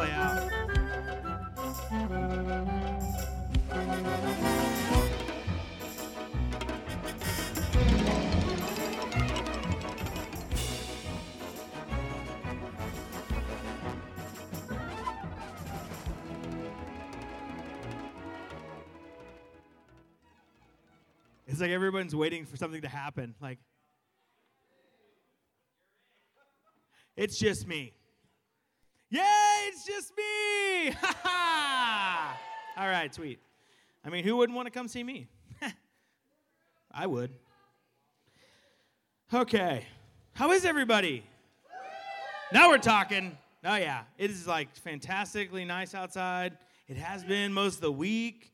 play out. It's like everyone's waiting for something to happen. Like, it's just me. Ha ha! All right, sweet. I mean, who wouldn't want to come see me? I would. Okay. How is everybody? Now we're talking. Oh, yeah. It is like fantastically nice outside. It has been most of the week.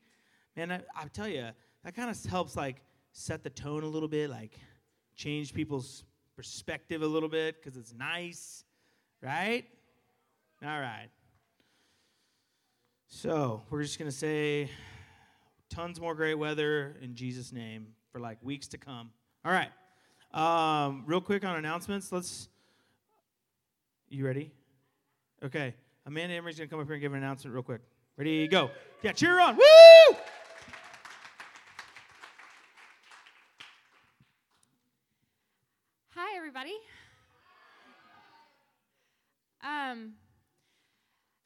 Man, I, I tell you, that kind of helps like set the tone a little bit, like change people's perspective a little bit because it's nice, right? All right. So we're just going to say tons more great weather in Jesus' name for like weeks to come. All right. Um, real quick on announcements. Let's. You ready? Okay. Amanda Emery's going to come up here and give an announcement real quick. Ready? Go. Yeah, cheer on. Woo! Hi, everybody. Um,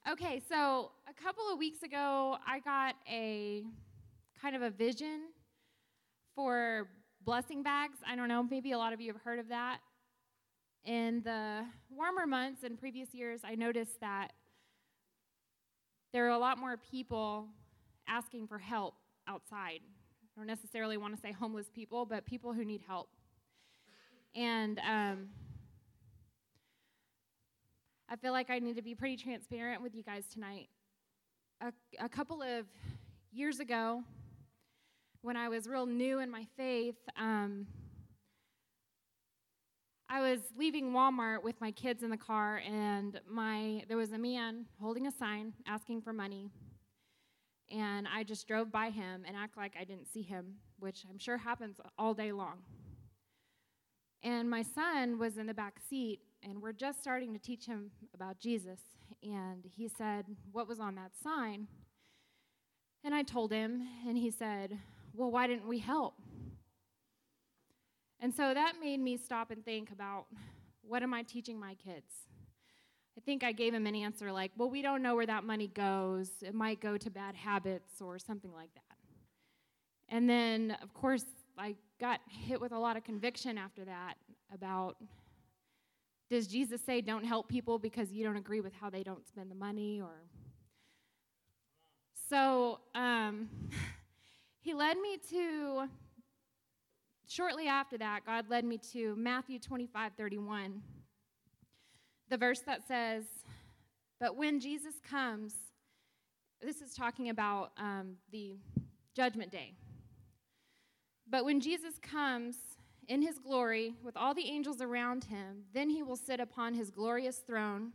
okay, so a couple of weeks ago, I got a kind of a vision for blessing bags. I don't know, maybe a lot of you have heard of that. In the warmer months in previous years, I noticed that there are a lot more people asking for help outside. I don't necessarily want to say homeless people, but people who need help. And um, I feel like I need to be pretty transparent with you guys tonight. A, a couple of years ago, when I was real new in my faith, um, I was leaving Walmart with my kids in the car, and my there was a man holding a sign asking for money. And I just drove by him and act like I didn't see him, which I'm sure happens all day long. And my son was in the back seat, and we're just starting to teach him about Jesus. And he said, What was on that sign? And I told him, and he said, Well, why didn't we help? And so that made me stop and think about what am I teaching my kids? I think I gave him an answer like, Well, we don't know where that money goes. It might go to bad habits or something like that. And then, of course, I got hit with a lot of conviction after that about does Jesus say don't help people because you don't agree with how they don't spend the money or? So um, he led me to shortly after that god led me to matthew 25 31 the verse that says but when jesus comes this is talking about um, the judgment day. But when Jesus comes in his glory with all the angels around him, then he will sit upon his glorious throne.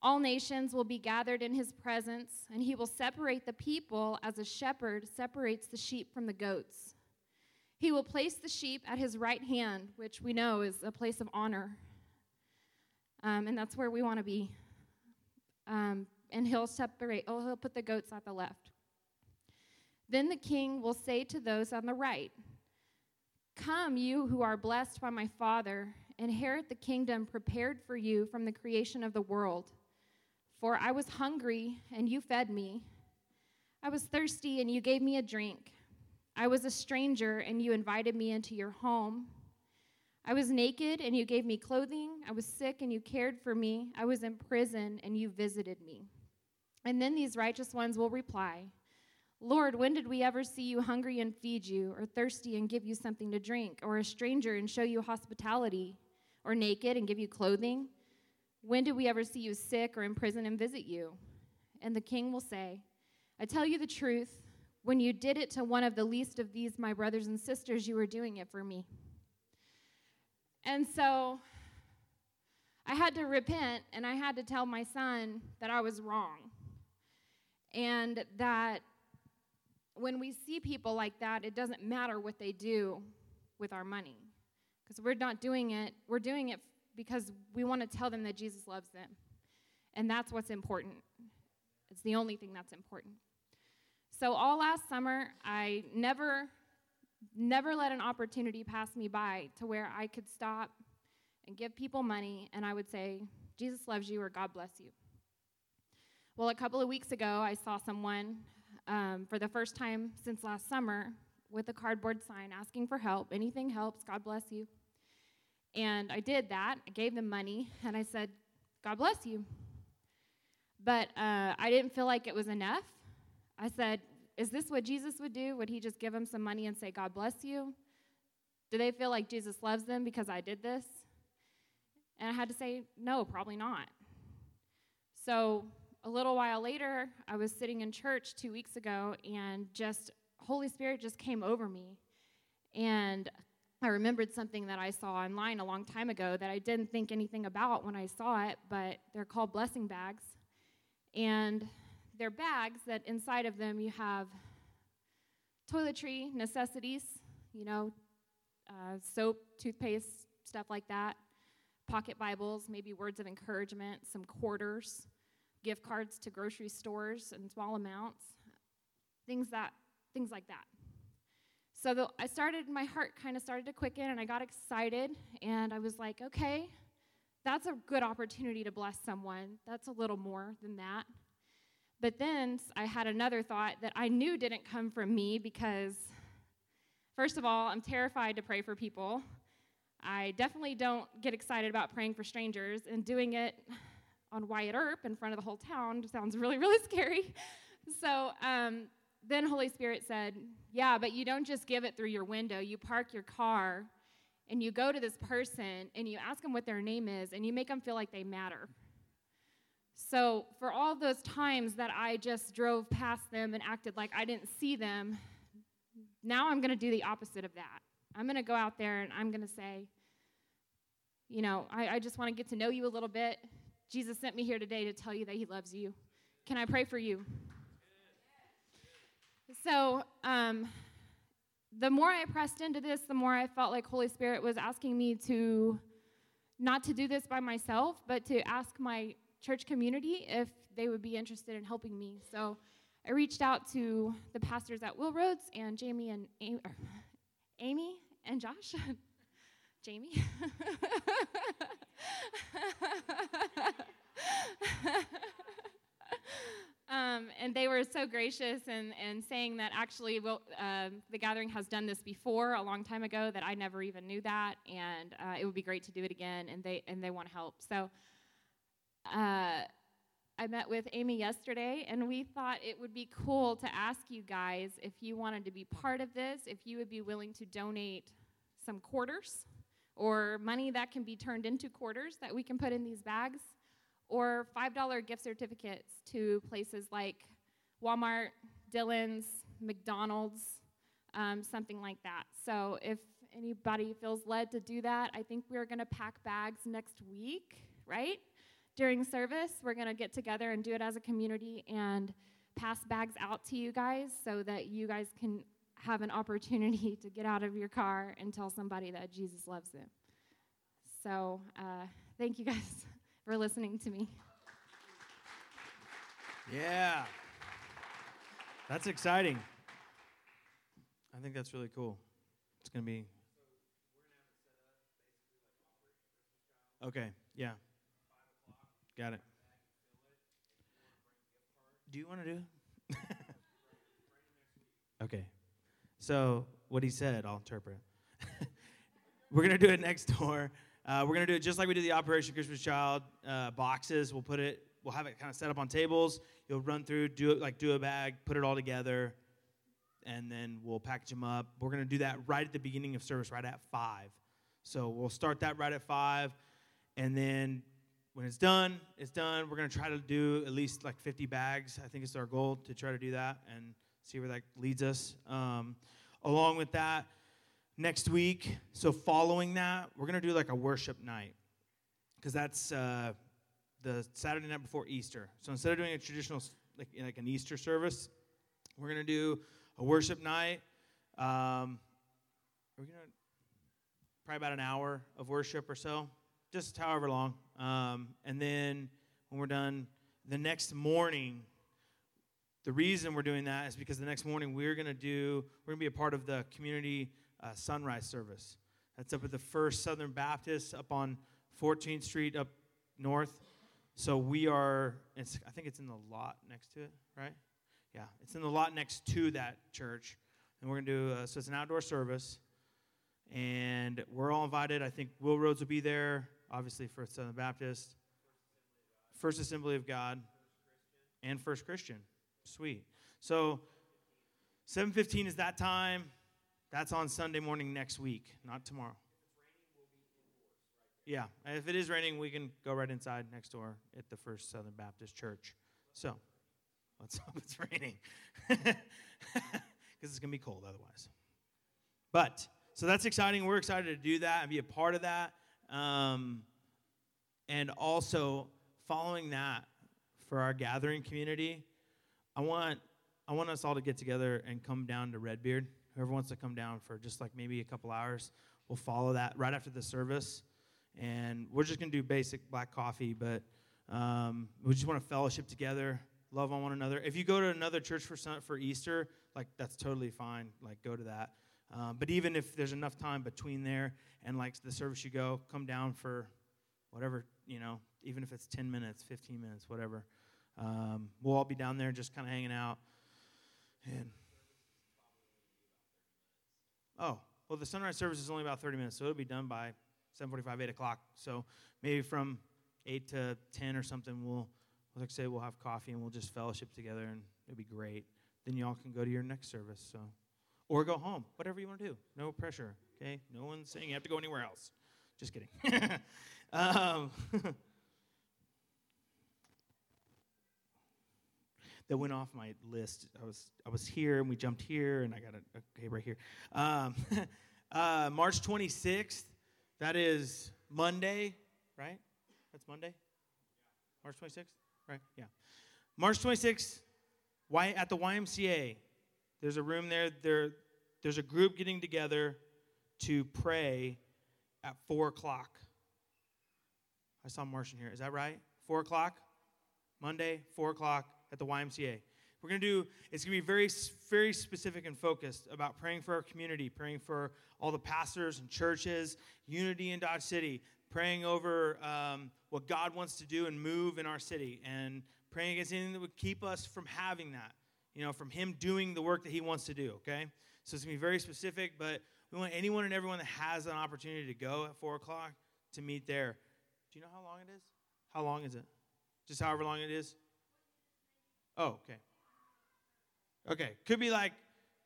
All nations will be gathered in his presence, and he will separate the people as a shepherd separates the sheep from the goats. He will place the sheep at his right hand, which we know is a place of honor. Um, and that's where we want to be. Um, and he'll separate, oh, he'll put the goats at the left. Then the king will say to those on the right, Come, you who are blessed by my Father, inherit the kingdom prepared for you from the creation of the world. For I was hungry, and you fed me. I was thirsty, and you gave me a drink. I was a stranger, and you invited me into your home. I was naked, and you gave me clothing. I was sick, and you cared for me. I was in prison, and you visited me. And then these righteous ones will reply, Lord, when did we ever see you hungry and feed you, or thirsty and give you something to drink, or a stranger and show you hospitality, or naked and give you clothing? When did we ever see you sick or in prison and visit you? And the king will say, I tell you the truth, when you did it to one of the least of these, my brothers and sisters, you were doing it for me. And so I had to repent and I had to tell my son that I was wrong and that when we see people like that, it doesn't matter what they do with our money. Because we're not doing it, we're doing it because we want to tell them that Jesus loves them. And that's what's important. It's the only thing that's important. So, all last summer, I never, never let an opportunity pass me by to where I could stop and give people money and I would say, Jesus loves you or God bless you. Well, a couple of weeks ago, I saw someone um, for the first time since last summer with a cardboard sign asking for help. Anything helps, God bless you. And I did that. I gave them money and I said, God bless you. But uh, I didn't feel like it was enough. I said, Is this what Jesus would do? Would he just give them some money and say, God bless you? Do they feel like Jesus loves them because I did this? And I had to say, No, probably not. So a little while later, I was sitting in church two weeks ago, and just Holy Spirit just came over me. And I remembered something that I saw online a long time ago that I didn't think anything about when I saw it, but they're called blessing bags. And they're bags that inside of them you have toiletry, necessities, you know, uh, soap, toothpaste, stuff like that, pocket Bibles, maybe words of encouragement, some quarters, gift cards to grocery stores in small amounts, things that things like that. So the, I started, my heart kind of started to quicken, and I got excited, and I was like, okay, that's a good opportunity to bless someone. That's a little more than that. But then I had another thought that I knew didn't come from me because, first of all, I'm terrified to pray for people. I definitely don't get excited about praying for strangers, and doing it on Wyatt Earp in front of the whole town sounds really, really scary. So um, then Holy Spirit said, Yeah, but you don't just give it through your window. You park your car and you go to this person and you ask them what their name is and you make them feel like they matter. So, for all those times that I just drove past them and acted like I didn't see them, now I'm going to do the opposite of that. I'm going to go out there and I'm going to say, you know, I, I just want to get to know you a little bit. Jesus sent me here today to tell you that He loves you. Can I pray for you? So, um, the more I pressed into this, the more I felt like Holy Spirit was asking me to not to do this by myself, but to ask my church community if they would be interested in helping me. So I reached out to the pastors at Will Roads and Jamie and Amy, Amy and Josh. Jamie. Um, and they were so gracious and, and saying that actually well, uh, the gathering has done this before a long time ago that I never even knew that, and uh, it would be great to do it again, and they and they want help. So uh, I met with Amy yesterday, and we thought it would be cool to ask you guys if you wanted to be part of this, if you would be willing to donate some quarters or money that can be turned into quarters that we can put in these bags or $5 gift certificates to places like Walmart, Dillon's, McDonald's, um, something like that. So if anybody feels led to do that, I think we're going to pack bags next week, right? During service, we're going to get together and do it as a community and pass bags out to you guys so that you guys can have an opportunity to get out of your car and tell somebody that Jesus loves them. So, uh, thank you guys for listening to me. Yeah. That's exciting. I think that's really cool. It's going to be. Okay, yeah. Got it. Do you want to do? okay. So, what he said, I'll interpret. We're going to do it next door. Uh, we're going to do it just like we did the Operation Christmas Child uh, boxes. We'll put it, we'll have it kind of set up on tables. You'll run through, do it like do a bag, put it all together, and then we'll package them up. We're going to do that right at the beginning of service, right at five. So we'll start that right at five, and then when it's done, it's done. We're going to try to do at least like 50 bags. I think it's our goal to try to do that and see where that leads us. Um, along with that, next week. So, following that, we're going to do like a worship night because that's uh, the Saturday night before Easter. So, instead of doing a traditional, like, like an Easter service, we're going to do a worship night. Um, we're going to probably about an hour of worship or so, just however long. Um, and then when we're done, the next morning, the reason we're doing that is because the next morning we're going to do, we're going to be a part of the community uh, sunrise service. That's up at the First Southern Baptist up on 14th Street up north. So we are, I think it's in the lot next to it, right? Yeah, it's in the lot next to that church. And we're going to do, uh, so it's an outdoor service. And we're all invited. I think Will Rhodes will be there, obviously, First Southern Baptist, First Assembly of God, and First Christian. Sweet. So 7:15 is that time. That's on Sunday morning next week, not tomorrow. Yeah, if it is raining, we can go right inside next door at the First Southern Baptist Church. So, let's hope it's raining. Because it's to be cold otherwise. But, so that's exciting. We're excited to do that and be a part of that. Um, and also, following that for our gathering community, I want I want us all to get together and come down to Redbeard. Whoever wants to come down for just like maybe a couple hours, we'll follow that right after the service, and we're just gonna do basic black coffee. But um, we just want to fellowship together, love on one another. If you go to another church for for Easter, like that's totally fine. Like go to that. Um, but even if there's enough time between there and like the service you go, come down for whatever you know, even if it's 10 minutes, 15 minutes, whatever. Um, we'll all be down there just kind of hanging out. And oh, well, the sunrise service is only about 30 minutes, so it'll be done by 7:45, 8 o'clock. So maybe from 8 to 10 or something, we'll, like I say, we'll have coffee and we'll just fellowship together, and it'll be great. Then y'all can go to your next service. So, or go home, whatever you want to do. No pressure. Okay, no one's saying you have to go anywhere else. Just kidding. um, that went off my list. I was I was here and we jumped here and I got a okay right here. Um, uh, March 26th. That is Monday, right? That's Monday. March 26th, right? Yeah. March 26th. Why at the YMCA? There's a room there. There, there's a group getting together to pray at four o'clock. I saw Martian here. Is that right? Four o'clock, Monday, four o'clock at the YMCA. We're going to do, it's going to be very, very specific and focused about praying for our community, praying for all the pastors and churches, unity in Dodge City, praying over um, what God wants to do and move in our city, and praying against anything that would keep us from having that, you know, from Him doing the work that He wants to do, okay? So it's going to be very specific, but we want anyone and everyone that has an opportunity to go at 4 o'clock to meet there. Do you know how long it is? How long is it? Just however long it is? Oh, okay. Okay. Could be like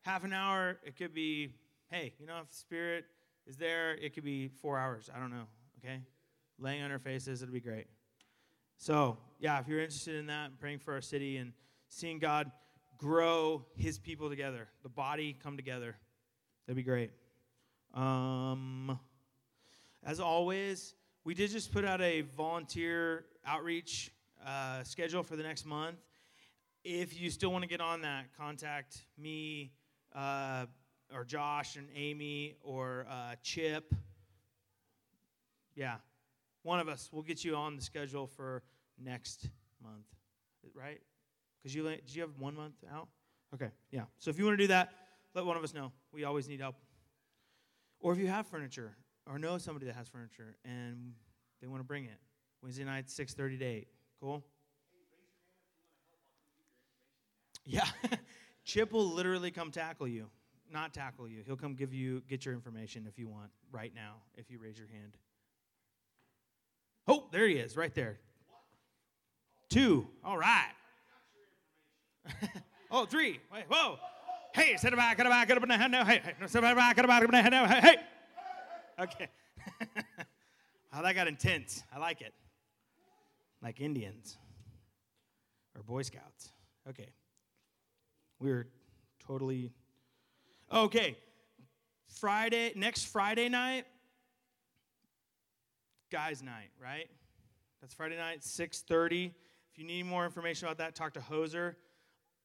half an hour. It could be, hey, you know, if the Spirit is there, it could be four hours. I don't know. Okay? Laying on our faces, it'll be great. So, yeah, if you're interested in that, praying for our city and seeing God grow his people together, the body come together, that'd be great. Um, as always, we did just put out a volunteer outreach uh, schedule for the next month if you still want to get on that, contact me uh, or Josh and Amy or uh, Chip. Yeah, one of us. We'll get you on the schedule for next month, right? Because you did you have one month out? Okay, yeah. So if you want to do that, let one of us know. We always need help. Or if you have furniture or know somebody that has furniture and they want to bring it, Wednesday night, 6:30 to 8. Cool. Yeah. Chip will literally come tackle you. Not tackle you. He'll come give you get your information if you want right now if you raise your hand. Oh, there he is, right there. Two. All right. oh, three. Wait, whoa. Hey, sit back, get back, the hand now. Hey, hey, sit back, get it back, up in the hand now. Hey, hey. Okay. How that got intense. I like it. Like Indians or Boy Scouts. Okay. We're totally okay. Friday, next Friday night, guys' night, right? That's Friday night, 6:30. If you need more information about that, talk to Hoser.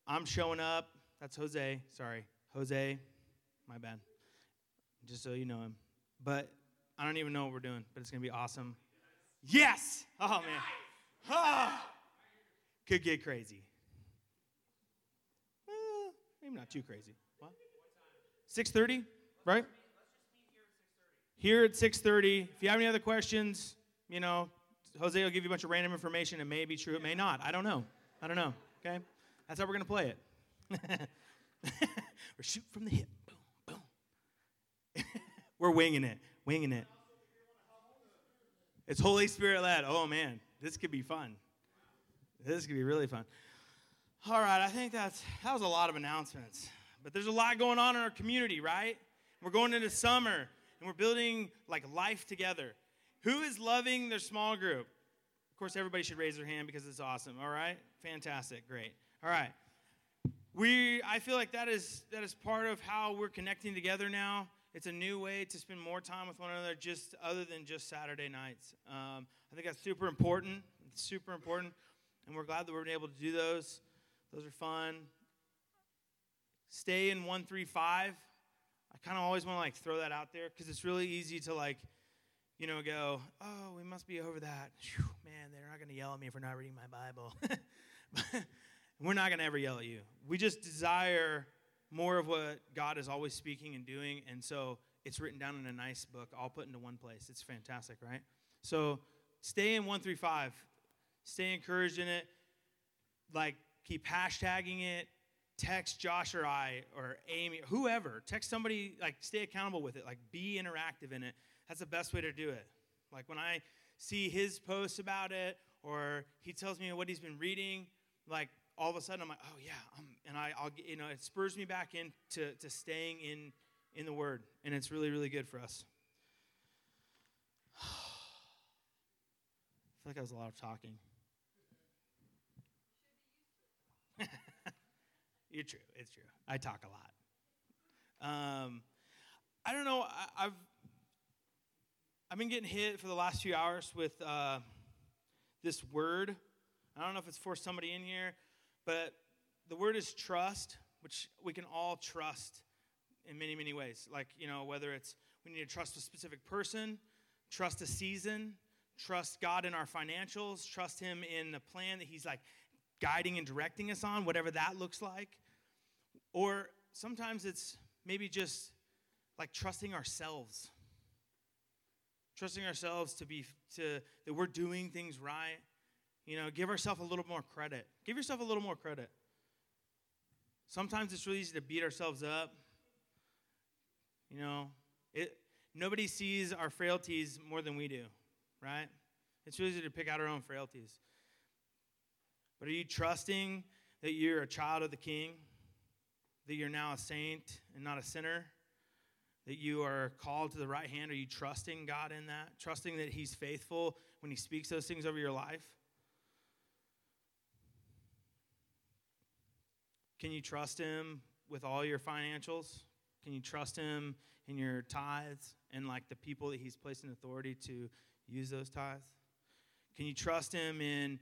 I'm showing up. That's Jose. Sorry, Jose. My bad. Just so you know him. But I don't even know what we're doing, but it's gonna be awesome. Yes. Oh man. Oh. could get crazy. Maybe not too crazy. What? 6:30, right? Here at 6:30. If you have any other questions, you know, Jose will give you a bunch of random information. It may be true, it may not. I don't know. I don't know. Okay, that's how we're gonna play it. we're shoot from the hip. Boom, boom. we're winging it, winging it. It's Holy Spirit led. Oh man, this could be fun. This could be really fun. All right, I think that's that was a lot of announcements. But there's a lot going on in our community, right? We're going into summer and we're building like life together. Who is loving their small group? Of course, everybody should raise their hand because it's awesome. All right? Fantastic. Great. All right. We I feel like that is that is part of how we're connecting together now. It's a new way to spend more time with one another, just other than just Saturday nights. Um, I think that's super important. It's super important, and we're glad that we're able to do those. Those are fun. Stay in one three five. I kind of always want to like throw that out there because it's really easy to like, you know, go, oh, we must be over that. Whew, man, they're not going to yell at me we're not reading my Bible. we're not going to ever yell at you. We just desire more of what God is always speaking and doing. And so it's written down in a nice book, all put into one place. It's fantastic, right? So stay in 135. Stay encouraged in it. Like, keep hashtagging it. Text Josh or I or Amy, whoever. Text somebody, like, stay accountable with it. Like, be interactive in it. That's the best way to do it. Like, when I see his posts about it or he tells me what he's been reading, like, all of a sudden I'm like, oh yeah, um, and I, I'll you know it spurs me back into to staying in in the Word, and it's really really good for us. I feel like I was a lot of talking. You're true. It's true. I talk a lot. Um, I don't know. I, have I've been getting hit for the last few hours with uh, this word. I don't know if it's for somebody in here. But the word is trust, which we can all trust in many, many ways. Like, you know, whether it's we need to trust a specific person, trust a season, trust God in our financials, trust Him in the plan that He's like guiding and directing us on, whatever that looks like. Or sometimes it's maybe just like trusting ourselves. Trusting ourselves to be to that we're doing things right you know, give ourselves a little more credit. Give yourself a little more credit. Sometimes it's really easy to beat ourselves up. You know, it, nobody sees our frailties more than we do, right? It's really easy to pick out our own frailties. But are you trusting that you're a child of the King? That you're now a saint and not a sinner? That you are called to the right hand? Are you trusting God in that? Trusting that He's faithful when He speaks those things over your life? Can you trust Him with all your financials? Can you trust Him in your tithes and like the people that He's placed in authority to use those tithes? Can you trust Him in,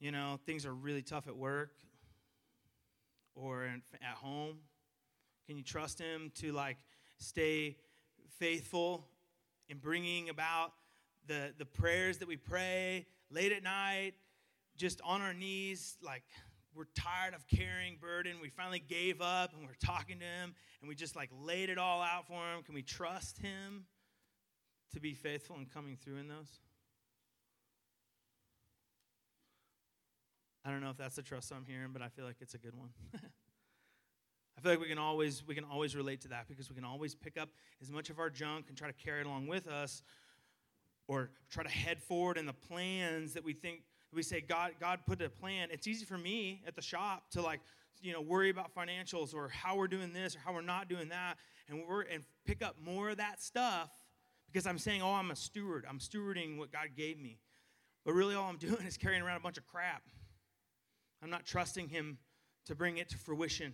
you know, things are really tough at work or at home? Can you trust Him to like stay faithful in bringing about the, the prayers that we pray late at night, just on our knees, like we're tired of carrying burden. We finally gave up and we're talking to him and we just like laid it all out for him. Can we trust him to be faithful in coming through in those? I don't know if that's the trust I'm hearing, but I feel like it's a good one. I feel like we can always we can always relate to that because we can always pick up as much of our junk and try to carry it along with us or try to head forward in the plans that we think we say God God put a plan. It's easy for me at the shop to like you know worry about financials or how we're doing this or how we're not doing that and we're and pick up more of that stuff because I'm saying, "Oh, I'm a steward. I'm stewarding what God gave me." But really all I'm doing is carrying around a bunch of crap. I'm not trusting him to bring it to fruition.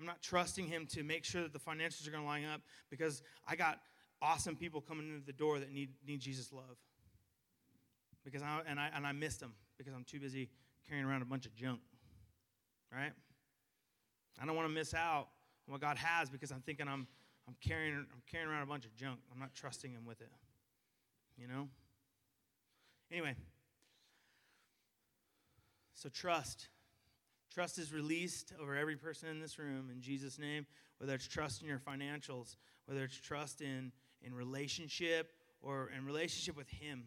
I'm not trusting him to make sure that the financials are going to line up because I got awesome people coming into the door that need, need Jesus' love because I, and, I, and I missed them because I'm too busy carrying around a bunch of junk, right? I don't want to miss out on what God has because I'm thinking I'm, I'm, carrying, I'm carrying around a bunch of junk. I'm not trusting Him with it, you know? Anyway, So trust. Trust is released over every person in this room in Jesus' name, whether it's trust in your financials, whether it's trust in, in relationship or in relationship with Him.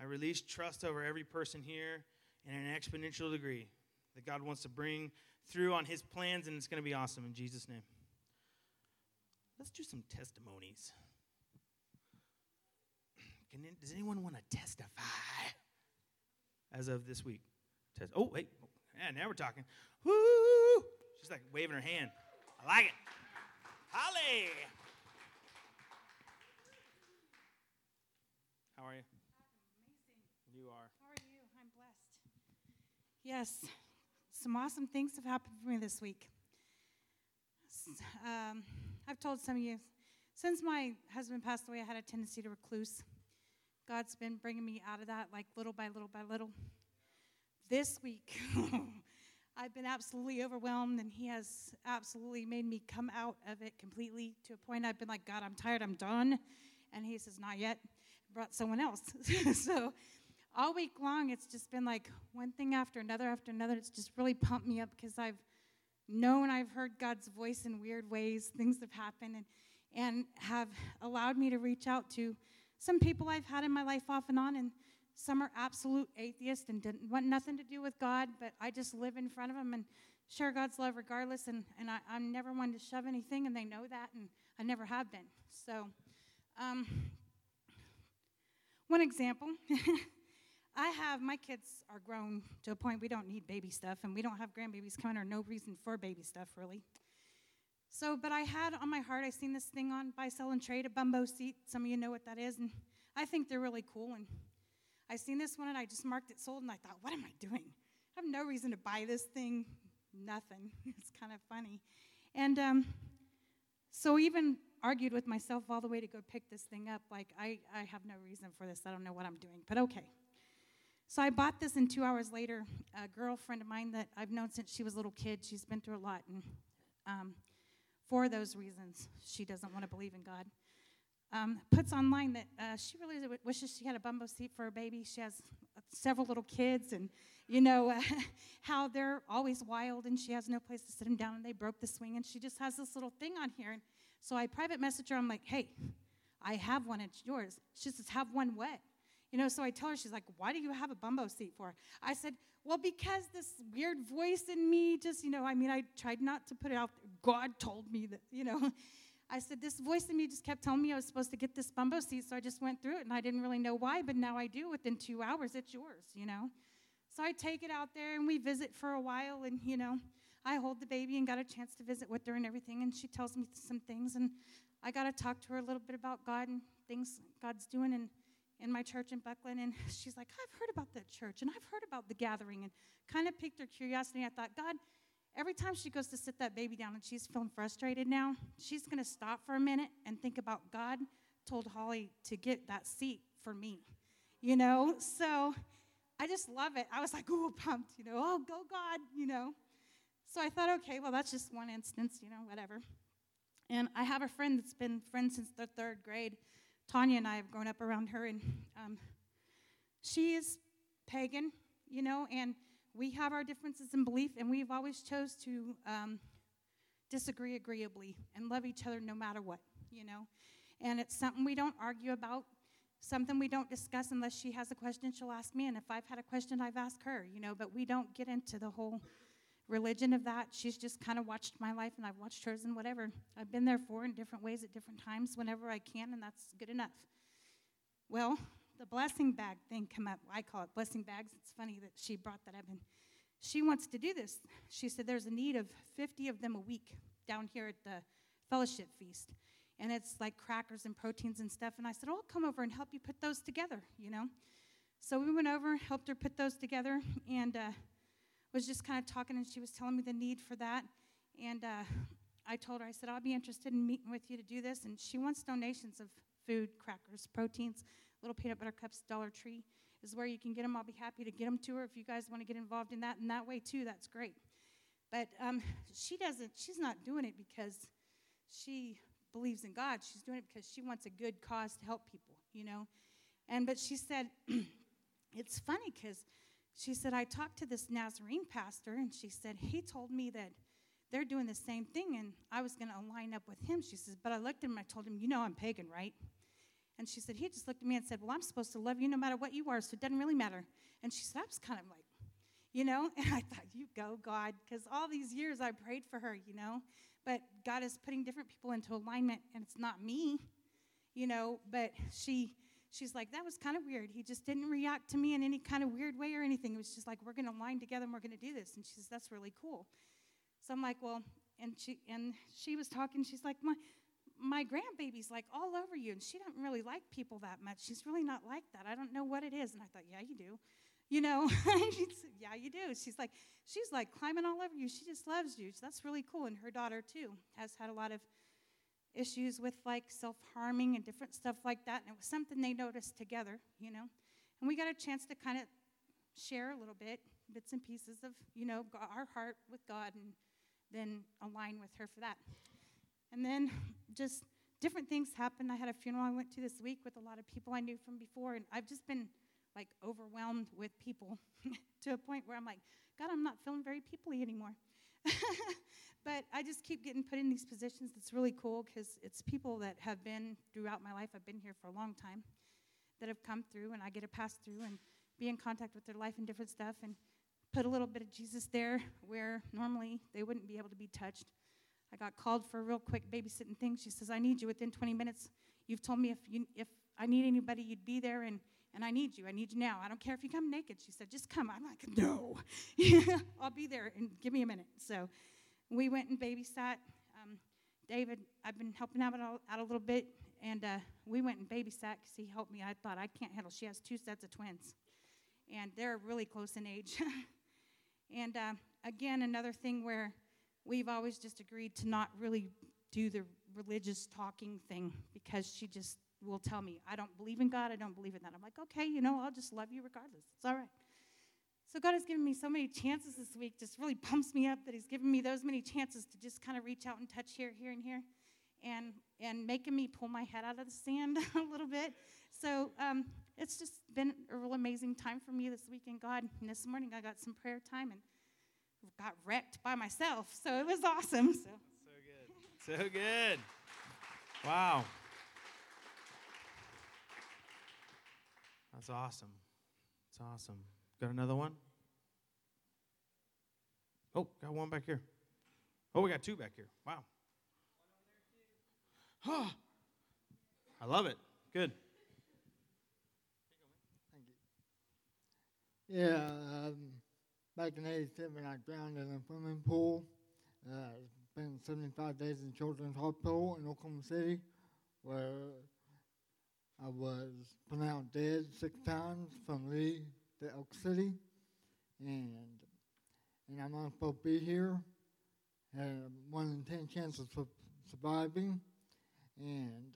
I release trust over every person here in an exponential degree that God wants to bring through on His plans, and it's going to be awesome in Jesus' name. Let's do some testimonies. Can, does anyone want to testify as of this week? Test, oh, wait. Yeah, now we're talking. Woo! She's like waving her hand. I like it. Holly! How are you? Amazing. You are. How are you? I'm blessed. Yes, some awesome things have happened for me this week. Um, I've told some of you, since my husband passed away, I had a tendency to recluse. God's been bringing me out of that, like little by little by little. This week, I've been absolutely overwhelmed, and He has absolutely made me come out of it completely to a point I've been like, God, I'm tired, I'm done. And He says, Not yet. Brought someone else. so all week long, it's just been like one thing after another after another. It's just really pumped me up because I've known I've heard God's voice in weird ways. Things have happened and, and have allowed me to reach out to some people I've had in my life off and on, and some are absolute atheists and didn't want nothing to do with God, but I just live in front of them and share God's love regardless. And, and I, I'm never one to shove anything, and they know that, and I never have been. So, um, one example. I have my kids are grown to a point we don't need baby stuff, and we don't have grandbabies coming, or no reason for baby stuff really. So, but I had on my heart, I seen this thing on Buy, Sell, and Trade, a bumbo seat. Some of you know what that is, and I think they're really cool. And I seen this one, and I just marked it sold, and I thought, what am I doing? I have no reason to buy this thing. Nothing. It's kind of funny, and um, so even argued with myself all the way to go pick this thing up. Like I, I have no reason for this. I don't know what I'm doing, but okay. So I bought this, and two hours later, a girlfriend of mine that I've known since she was a little kid, she's been through a lot, and um, for those reasons, she doesn't want to believe in God. Um, puts online that uh, she really wishes she had a bumbo seat for her baby. She has uh, several little kids, and you know uh, how they're always wild, and she has no place to sit them down, and they broke the swing, and she just has this little thing on here. And so I private message her. I'm like, "Hey, I have one. It's yours." She says, "Have one what?" You know, so I tell her, she's like, Why do you have a bumbo seat for? I said, Well, because this weird voice in me just, you know, I mean, I tried not to put it out. God told me that, you know. I said, This voice in me just kept telling me I was supposed to get this bumbo seat, so I just went through it, and I didn't really know why, but now I do. Within two hours, it's yours, you know. So I take it out there, and we visit for a while, and, you know, I hold the baby and got a chance to visit with her and everything, and she tells me some things, and I got to talk to her a little bit about God and things God's doing, in, in my church in Bucklin, and she's like, I've heard about that church, and I've heard about the gathering, and kind of piqued her curiosity. I thought, God, every time she goes to sit that baby down and she's feeling frustrated now, she's going to stop for a minute and think about God told Holly to get that seat for me, you know? So I just love it. I was like, ooh, pumped, you know, oh, go God, you know? So I thought, okay, well, that's just one instance, you know, whatever. And I have a friend that's been friends since the third grade. Tanya and I have grown up around her, and um, she is pagan, you know, and we have our differences in belief, and we've always chose to um, disagree agreeably and love each other no matter what, you know. And it's something we don't argue about, something we don't discuss unless she has a question, she'll ask me, and if I've had a question, I've asked her, you know. But we don't get into the whole religion of that. She's just kind of watched my life, and I've watched hers, and whatever. I've been there for in different ways at different times whenever I can, and that's good enough. Well, the blessing bag thing come up. I call it blessing bags. It's funny that she brought that up, and she wants to do this. She said there's a need of 50 of them a week down here at the fellowship feast, and it's like crackers and proteins and stuff. And I said, oh, I'll come over and help you put those together, you know. So we went over, helped her put those together, and uh, was just kind of talking, and she was telling me the need for that. And uh, I told her, I said, I'll be interested in meeting with you to do this. And she wants donations of food, crackers, proteins, little peanut butter cups, Dollar Tree is where you can get them. I'll be happy to get them to her if you guys want to get involved in that. And that way, too, that's great. But um, she doesn't, she's not doing it because she believes in God. She's doing it because she wants a good cause to help people, you know. And, but she said, it's funny because she said, I talked to this Nazarene pastor, and she said, he told me that they're doing the same thing, and I was going to line up with him. She says, but I looked at him, I told him, you know I'm pagan, right? And she said, he just looked at me and said, well, I'm supposed to love you no matter what you are, so it doesn't really matter. And she said, I was kind of like, you know, and I thought, you go, God, because all these years I prayed for her, you know, but God is putting different people into alignment, and it's not me, you know, but she she's like, that was kind of weird. He just didn't react to me in any kind of weird way or anything. It was just like, we're going to line together and we're going to do this. And she says, that's really cool. So I'm like, well, and she and she was talking. She's like, my my grandbaby's like all over you, and she doesn't really like people that much. She's really not like that. I don't know what it is. And I thought, yeah, you do. You know, yeah, you do. She's like, she's like climbing all over you. She just loves you. So that's really cool. And her daughter too has had a lot of issues with like self harming and different stuff like that. And it was something they noticed together, you know. And we got a chance to kind of share a little bit, bits and pieces of, you know, our heart with God and then align with her for that. And then just different things happened. I had a funeral I went to this week with a lot of people I knew from before, and I've just been like overwhelmed with people to a point where I'm like, God, I'm not feeling very peoply anymore. but I just keep getting put in these positions. That's really cool because it's people that have been throughout my life. I've been here for a long time that have come through, and I get to pass through and be in contact with their life and different stuff and put a little bit of Jesus there where normally they wouldn't be able to be touched. I got called for a real quick babysitting thing. She says, I need you within 20 minutes. You've told me if, you, if I need anybody, you'd be there, and, and I need you. I need you now. I don't care if you come naked. She said, just come. I'm like, no. I'll be there, and give me a minute. So we went and babysat. Um, David, I've been helping out, out a little bit, and uh, we went and babysat because he helped me. I thought, I can't handle. She has two sets of twins, and they're really close in age. and uh, again, another thing where we've always just agreed to not really do the religious talking thing because she just will tell me, I don't believe in God, I don't believe in that. I'm like, okay, you know, I'll just love you regardless. It's all right. So God has given me so many chances this week, just really pumps me up that He's given me those many chances to just kind of reach out and touch here, here, and here, and and making me pull my head out of the sand a little bit. So um, it's just been a real amazing time for me this week in God. And this morning I got some prayer time and got wrecked by myself. So it was awesome. So, so good. So good. Wow. That's awesome. That's awesome. Got another one? Oh, got one back here. Oh, we got two back here. Wow. Oh, I love it. Good. Thank you. Yeah, um, back in 87, I drowned in a swimming pool. Uh, spent 75 days in Children's Hospital in Oklahoma City, where I was pronounced dead six times from Lee to Elk City, and and I'm not supposed to be here. Had one in ten chance of su- surviving, and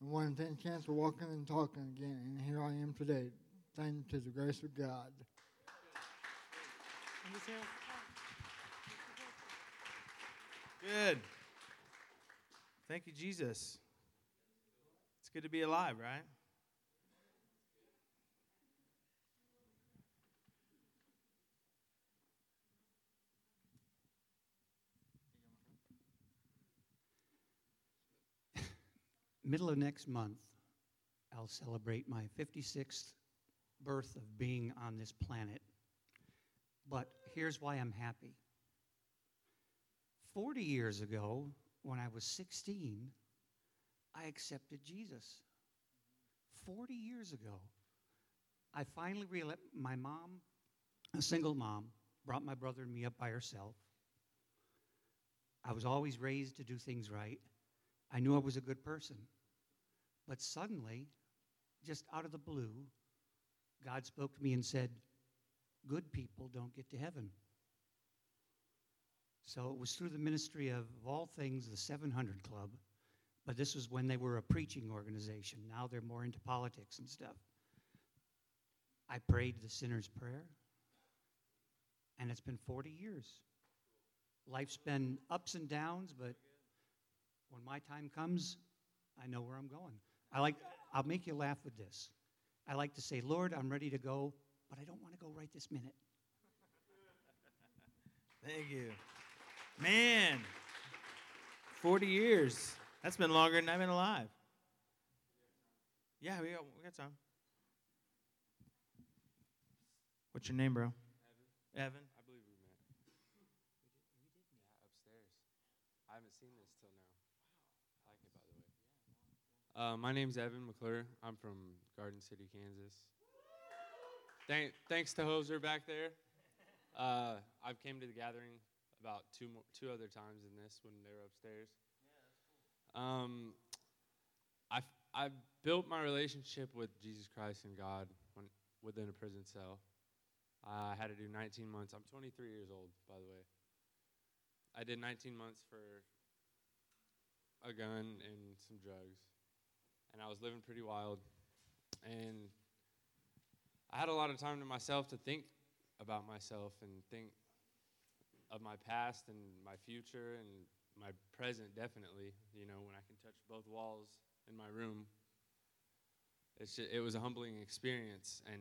one in ten chance of walking and talking again. And here I am today, thanks to the grace of God. Good. Thank you, Jesus. It's good to be alive, right? Middle of next month, I'll celebrate my 56th birth of being on this planet. But here's why I'm happy. 40 years ago, when I was 16, I accepted Jesus. 40 years ago, I finally realized my mom, a single mom, brought my brother and me up by herself. I was always raised to do things right. I knew I was a good person. But suddenly, just out of the blue, God spoke to me and said, Good people don't get to heaven. So it was through the ministry of, of all things, the 700 Club, but this was when they were a preaching organization. Now they're more into politics and stuff. I prayed the sinner's prayer, and it's been 40 years. Life's been ups and downs, but when my time comes, I know where I'm going. I like, I'll make you laugh with this. I like to say, Lord, I'm ready to go, but I don't want to go right this minute. Thank you. Man, 40 years. That's been longer than I've been alive. Yeah, we got, we got time. What's your name, bro? Evan. Evan. I believe we met. Yeah, upstairs. I haven't seen this till now. I like it, by the way. Uh, my name's Evan McClure. I'm from Garden City, Kansas. Thank, thanks to Hoser back there. Uh, I've came to the gathering about two more, two other times in this when they were upstairs. Um, I I built my relationship with Jesus Christ and God when, within a prison cell. I had to do 19 months. I'm 23 years old, by the way. I did 19 months for a gun and some drugs, and I was living pretty wild. And I had a lot of time to myself to think about myself and think of my past and my future and my present, definitely. You know, when I can touch both walls in my room, just, it was a humbling experience, and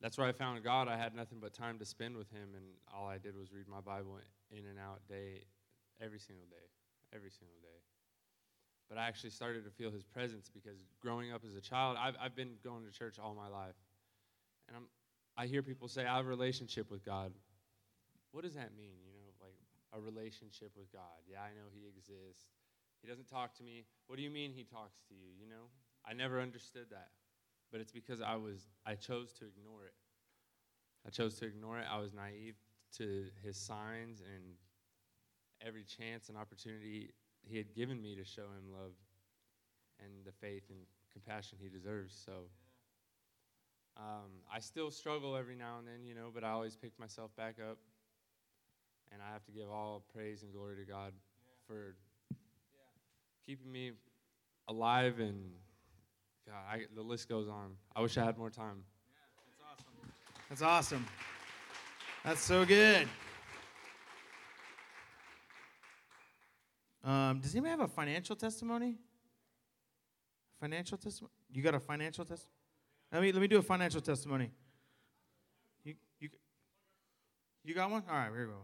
that's where I found God. I had nothing but time to spend with Him, and all I did was read my Bible in and out day, every single day, every single day. But I actually started to feel His presence because growing up as a child, I've, I've been going to church all my life, and I'm, I hear people say, "I have a relationship with God." What does that mean? You know, like a relationship with God. Yeah, I know He exists. He doesn't talk to me. What do you mean He talks to you? You know, I never understood that but it's because I was I chose to ignore it. I chose to ignore it. I was naive to his signs and every chance and opportunity he had given me to show him love and the faith and compassion he deserves. So um, I still struggle every now and then, you know, but I always pick myself back up. And I have to give all praise and glory to God yeah. for yeah. keeping me alive and God, I, the list goes on. I wish I had more time. Yeah, that's awesome. That's awesome. That's so good. Um, does anybody have a financial testimony? Financial testimony? You got a financial testimony? Let me let me do a financial testimony. You you you got one? All right, here we go.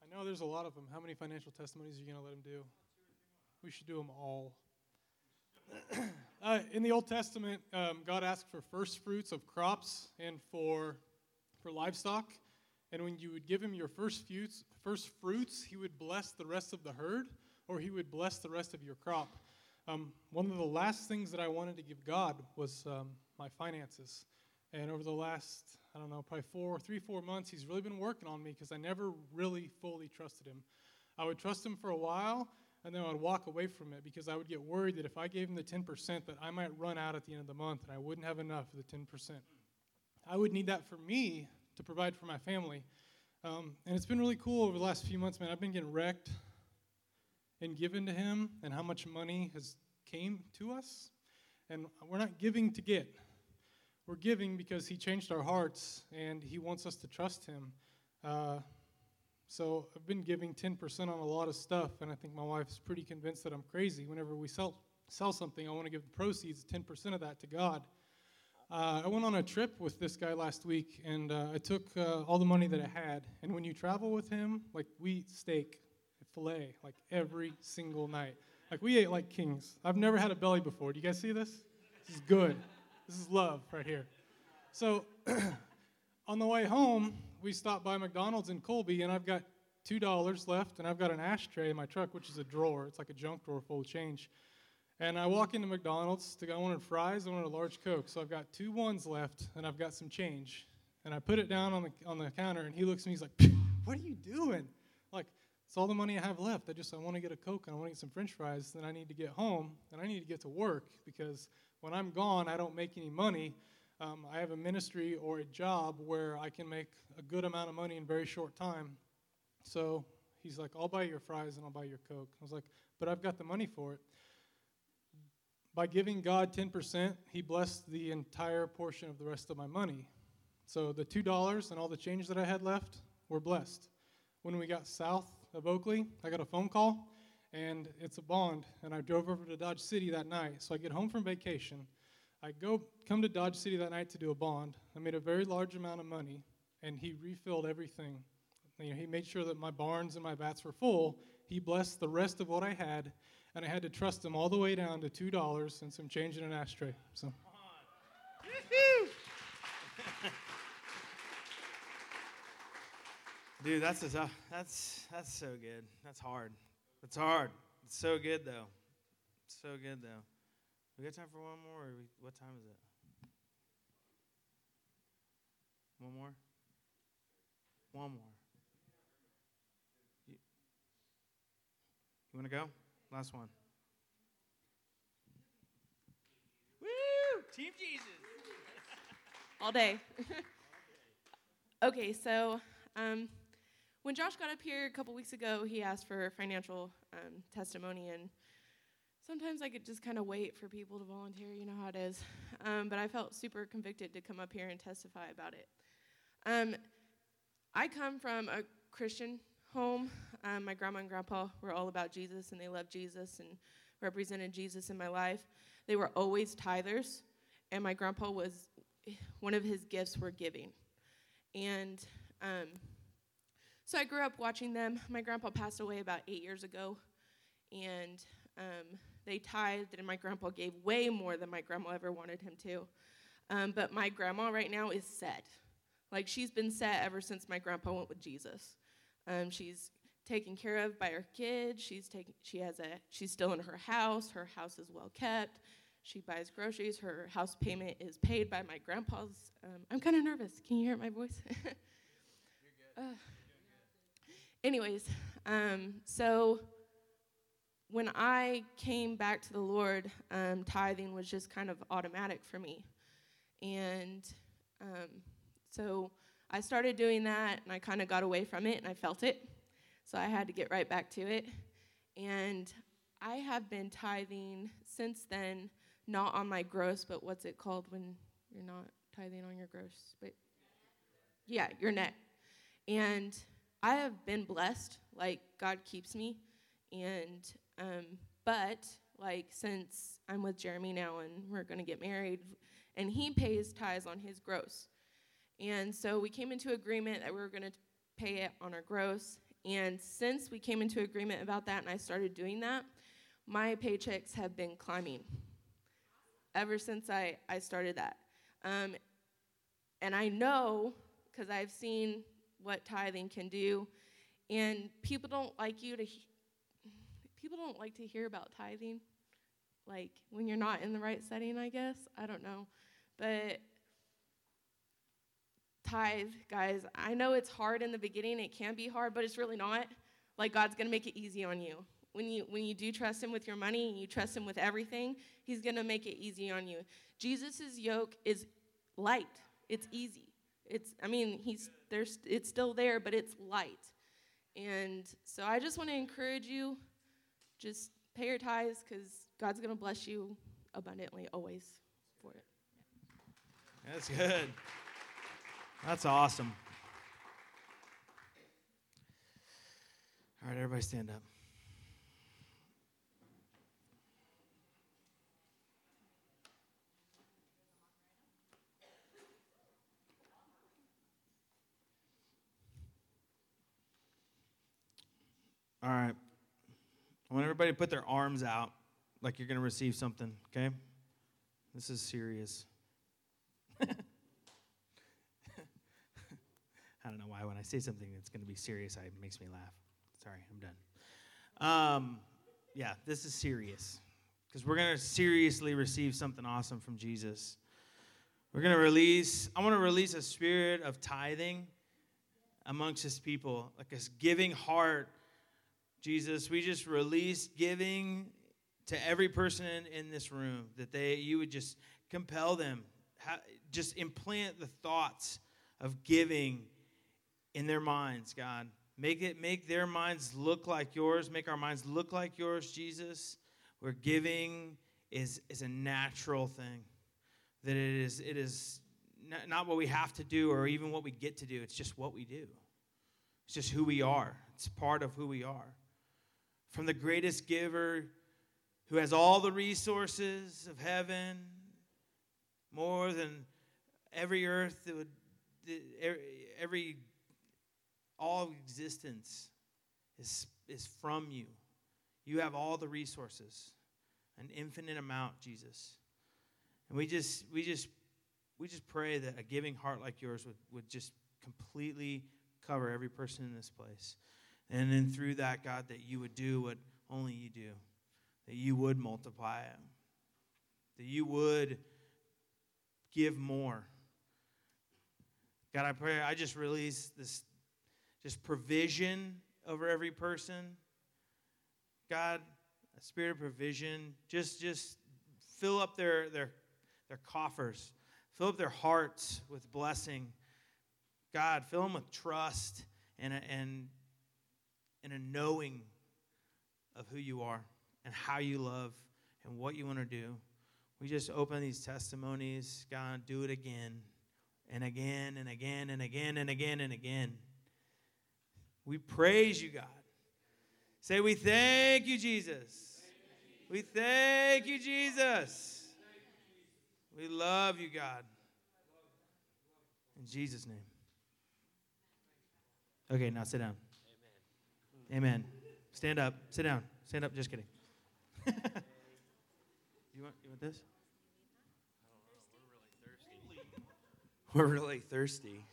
I know there's a lot of them. How many financial testimonies are you going to let them do? We should do them all. uh, in the Old Testament, um, God asked for first fruits of crops and for, for livestock. And when you would give him your first fruits, first fruits, he would bless the rest of the herd, or he would bless the rest of your crop. Um, one of the last things that I wanted to give God was um, my finances. And over the last, I don't know, probably four, three, four months, he's really been working on me because I never really fully trusted him. I would trust him for a while, and then I would walk away from it because I would get worried that if I gave him the 10%, that I might run out at the end of the month and I wouldn't have enough of the 10%. I would need that for me to provide for my family. Um, and it's been really cool over the last few months, man. I've been getting wrecked and given to him and how much money has came to us. And we're not giving to get. We're giving because he changed our hearts and he wants us to trust him. Uh, so I've been giving 10% on a lot of stuff, and I think my wife's pretty convinced that I'm crazy. Whenever we sell, sell something, I want to give the proceeds, 10% of that, to God. Uh, I went on a trip with this guy last week, and uh, I took uh, all the money that I had. And when you travel with him, like we eat steak, filet, like every single night. Like we ate like kings. I've never had a belly before. Do you guys see this? This is good. This is love right here. So on the way home, we stopped by McDonald's in Colby, and I've got two dollars left, and I've got an ashtray in my truck, which is a drawer. It's like a junk drawer full of change. And I walk into McDonald's to. I wanted fries. I wanted a large Coke. So I've got two ones left, and I've got some change. And I put it down on the on the counter, and he looks at me. He's like, "What are you doing?" Like, it's all the money I have left. I just I want to get a Coke and I want to get some French fries. Then I need to get home and I need to get to work because when I'm gone, I don't make any money um, I have a ministry or a job where I can make a good amount of money in very short time. So he's like, I'll buy your fries and I'll buy your Coke. I was like, but I've got the money for it. By giving God 10%, he blessed the entire portion of the rest of my money. So the $2 and all the change that I had left were blessed. When we got south of Oakley, I got a phone call, and it's a bond. And I drove over to Dodge City that night. So I get home from vacation. I go come to Dodge City that night to do a bond. I made a very large amount of money, and he refilled everything. You know, he made sure that my barns and my vats were full. He blessed the rest of what I had, and I had to trust them all the way down to two dollars and some change in an ashtray. So. Dude, that's a that's that's so good. That's hard. It's hard. It's so good though. It's So good though. We got time for one more? Or we, what time is it? One more. One more. You, you want to go? Last one. Woo! Team Jesus. all day. okay, so um, when Josh got up here a couple weeks ago, he asked for financial um, testimony, and sometimes I could just kind of wait for people to volunteer. You know how it is. Um, but I felt super convicted to come up here and testify about it. Um, I come from a Christian home. Um, my grandma and grandpa were all about Jesus, and they loved Jesus and represented Jesus in my life. They were always tithers, and my grandpa was one of his gifts were giving. And um, so I grew up watching them. My grandpa passed away about eight years ago, and um, they tithed, and my grandpa gave way more than my grandma ever wanted him to. Um, but my grandma right now is set. Like she's been set ever since my grandpa went with Jesus. Um, she's taken care of by her kids. She's taking. She has a. She's still in her house. Her house is well kept. She buys groceries. Her house payment is paid by my grandpa's. Um, I'm kind of nervous. Can you hear my voice? uh, anyways, um, so when I came back to the Lord, um, tithing was just kind of automatic for me. And um, so I started doing that, and I kind of got away from it, and I felt it. So I had to get right back to it. And I have been tithing since then not on my gross, but what's it called when you're not tithing on your gross? But yeah, your net. And I have been blessed. Like God keeps me, and um, but like since I'm with Jeremy now and we're gonna get married, and he pays tithes on his gross, and so we came into agreement that we were gonna pay it on our gross. And since we came into agreement about that, and I started doing that, my paychecks have been climbing ever since I, I started that. Um, and I know, because I've seen what tithing can do, and people don't like you to, he- people don't like to hear about tithing, like when you're not in the right setting, I guess. I don't know. But tithe, guys, I know it's hard in the beginning, it can be hard, but it's really not. Like God's gonna make it easy on you. When you when you do trust him with your money and you trust him with everything he's going to make it easy on you. Jesus' yoke is light. It's easy. It's i mean he's there's it's still there but it's light. And so i just want to encourage you just pay your tithes because god's going to bless you abundantly always for it. That's good. That's awesome. All right, everybody stand up. All right. I want everybody to put their arms out like you're going to receive something, okay? This is serious. I don't know why when I say something that's going to be serious, it makes me laugh. Sorry, I'm done. Um, yeah, this is serious because we're going to seriously receive something awesome from Jesus. We're going to release, I want to release a spirit of tithing amongst his people, like a giving heart. Jesus, we just release giving to every person in, in this room that they you would just compel them ha, just implant the thoughts of giving in their minds god. Make it make their minds look like yours. Make our minds look like yours jesus. Where giving is is a natural thing. That it is it is not, what we have to do or even what we get to do. It's just what we do. It's just who we are. It's part of who we are. From the greatest giver who has all the resources of heaven, more than every earth that would every all existence is is from you. You have all the resources, an infinite amount, Jesus. And we just we just we just pray that a giving heart like yours would, would just completely cover every person in this place. And then through that, God, that you would do what only you do, that you would multiply it, that you would give more. God, I pray, I just release this just provision over every person. God, a spirit of provision, just just fill up their their their coffers, fill up their hearts with blessing. God, fill them with trust and a, and and a knowing of who you are and how you love and what you want to do. We just open these testimonies. God, do it again and again and again and again and again and again. We praise you, God. Say, we thank you, Jesus. We thank you, Jesus. We love you, God. In Jesus' name. Okay, now sit down. Amen. Stand up. Sit down. Stand up. Just kidding. you want you want this? We're really thirsty.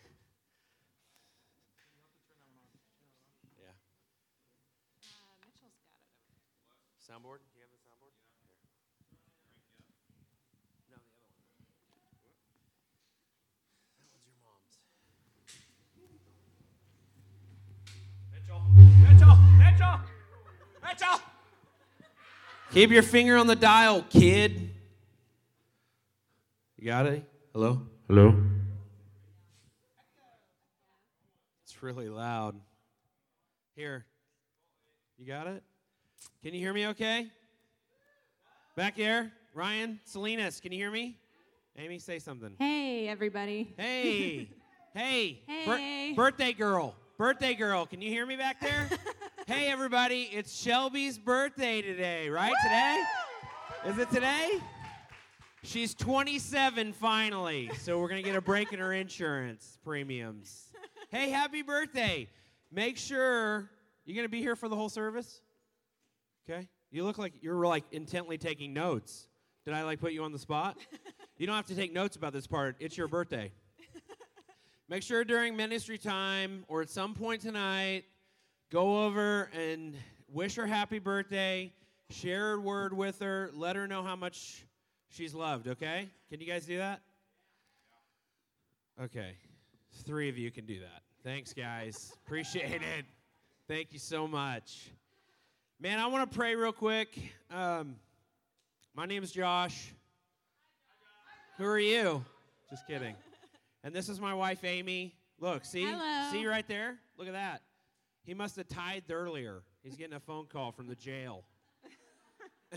Yeah. Soundboard? Do you have the soundboard? No, the other one. That one's your mom's. Mitchell! Mitchell! Mitchell! Mitchell! Keep your finger on the dial, kid. You got it? Hello? Hello? It's really loud. Here. You got it? Can you hear me okay? Back there? Ryan? Salinas, can you hear me? Amy, say something. Hey, everybody. Hey. hey. Hey. birthday girl. Birthday girl. Can you hear me back there? hey, everybody. It's Shelby's birthday today, right? Today? Is it today? She's 27 finally, so we're going to get a break in her insurance premiums. Hey, happy birthday. Make sure you're going to be here for the whole service? Okay? You look like you're like intently taking notes. Did I like put you on the spot? you don't have to take notes about this part. It's your birthday. Make sure during ministry time or at some point tonight, go over and wish her happy birthday, share a word with her, let her know how much she's loved, okay? Can you guys do that? Okay. Three of you can do that. Thanks, guys. Appreciate it. Thank you so much. Man, I want to pray real quick. Um, my name is Josh. Who are you? Just kidding. And this is my wife, Amy. Look, see? Hello. See right there? Look at that. He must have tithed earlier. He's getting a phone call from the jail.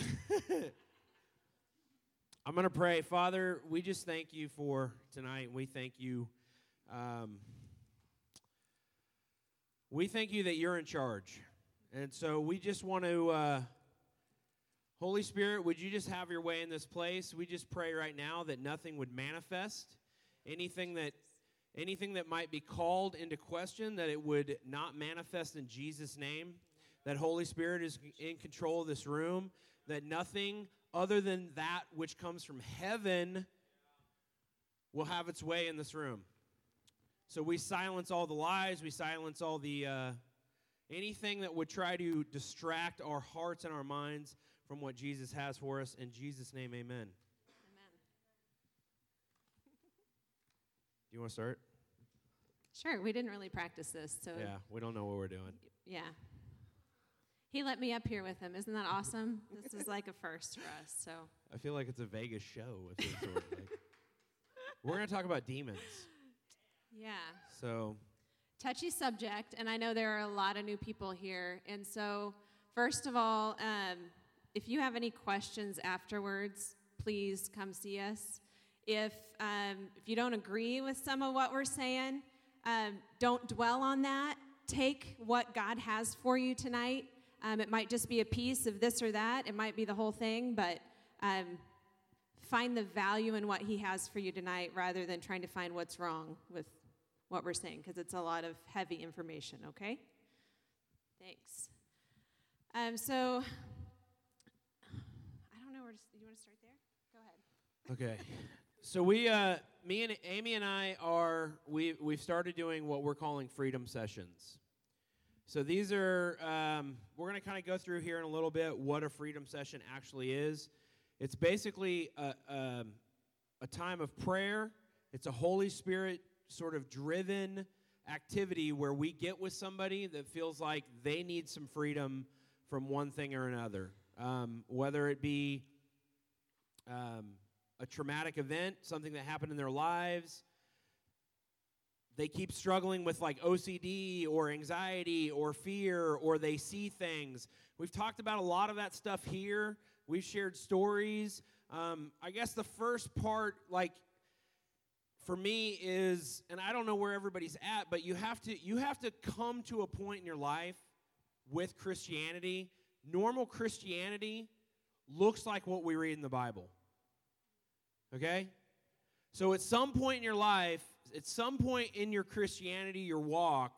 I'm going to pray. Father, we just thank you for tonight. We thank you. Um, we thank you that you're in charge. And so we just want to, uh, Holy Spirit, would you just have your way in this place? We just pray right now that nothing would manifest, anything that anything that might be called into question, that it would not manifest in Jesus' name. That Holy Spirit is in control of this room, that nothing other than that which comes from heaven will have its way in this room. So we silence all the lies, we silence all the uh, anything that would try to distract our hearts and our minds from what Jesus has for us. In Jesus' name, amen. Amen. Do you want to start? Sure, we didn't really practice this, so Yeah, we don't know what we're doing. yeah. He let me up here with him. Isn't that awesome? this is like a first for us. So I feel like it's a Vegas show. Sort. We're going to talk about demons. yeah, So, touchy subject, and I know there are a lot of new people here. And so, first of all, um, if you have any questions afterwards, please come see us. If um, if you don't agree with some of what we're saying, um, don't dwell on that. Take what God has for you tonight Um, it might just be a piece of this or that, it might be the whole thing, but um, find the value in what He has for you tonight rather than trying to find what's wrong with what we're saying, because it's a lot of heavy information, okay? Thanks. Um, so, I don't know where to, you want to start there? Go ahead. Okay. So we, uh, me and Amy and I are we we've started doing what we're calling freedom sessions. So these are um, we're going to kind of go through here in a little bit what a freedom session actually is. It's basically a, um, a time of prayer. It's a Holy Spirit sort of driven activity where we get with somebody that feels like they need some freedom from one thing or another, um, whether it be um, a traumatic event, something that happened in their lives. They keep struggling with like OCD or anxiety or fear, or they see things. We've talked about a lot of that stuff here. We've shared stories. Um, I guess the first part, like, for me is and i don't know where everybody's at but you have to you have to come to a point in your life with christianity normal christianity looks like what we read in the bible okay so at some point in your life at some point in your christianity your walk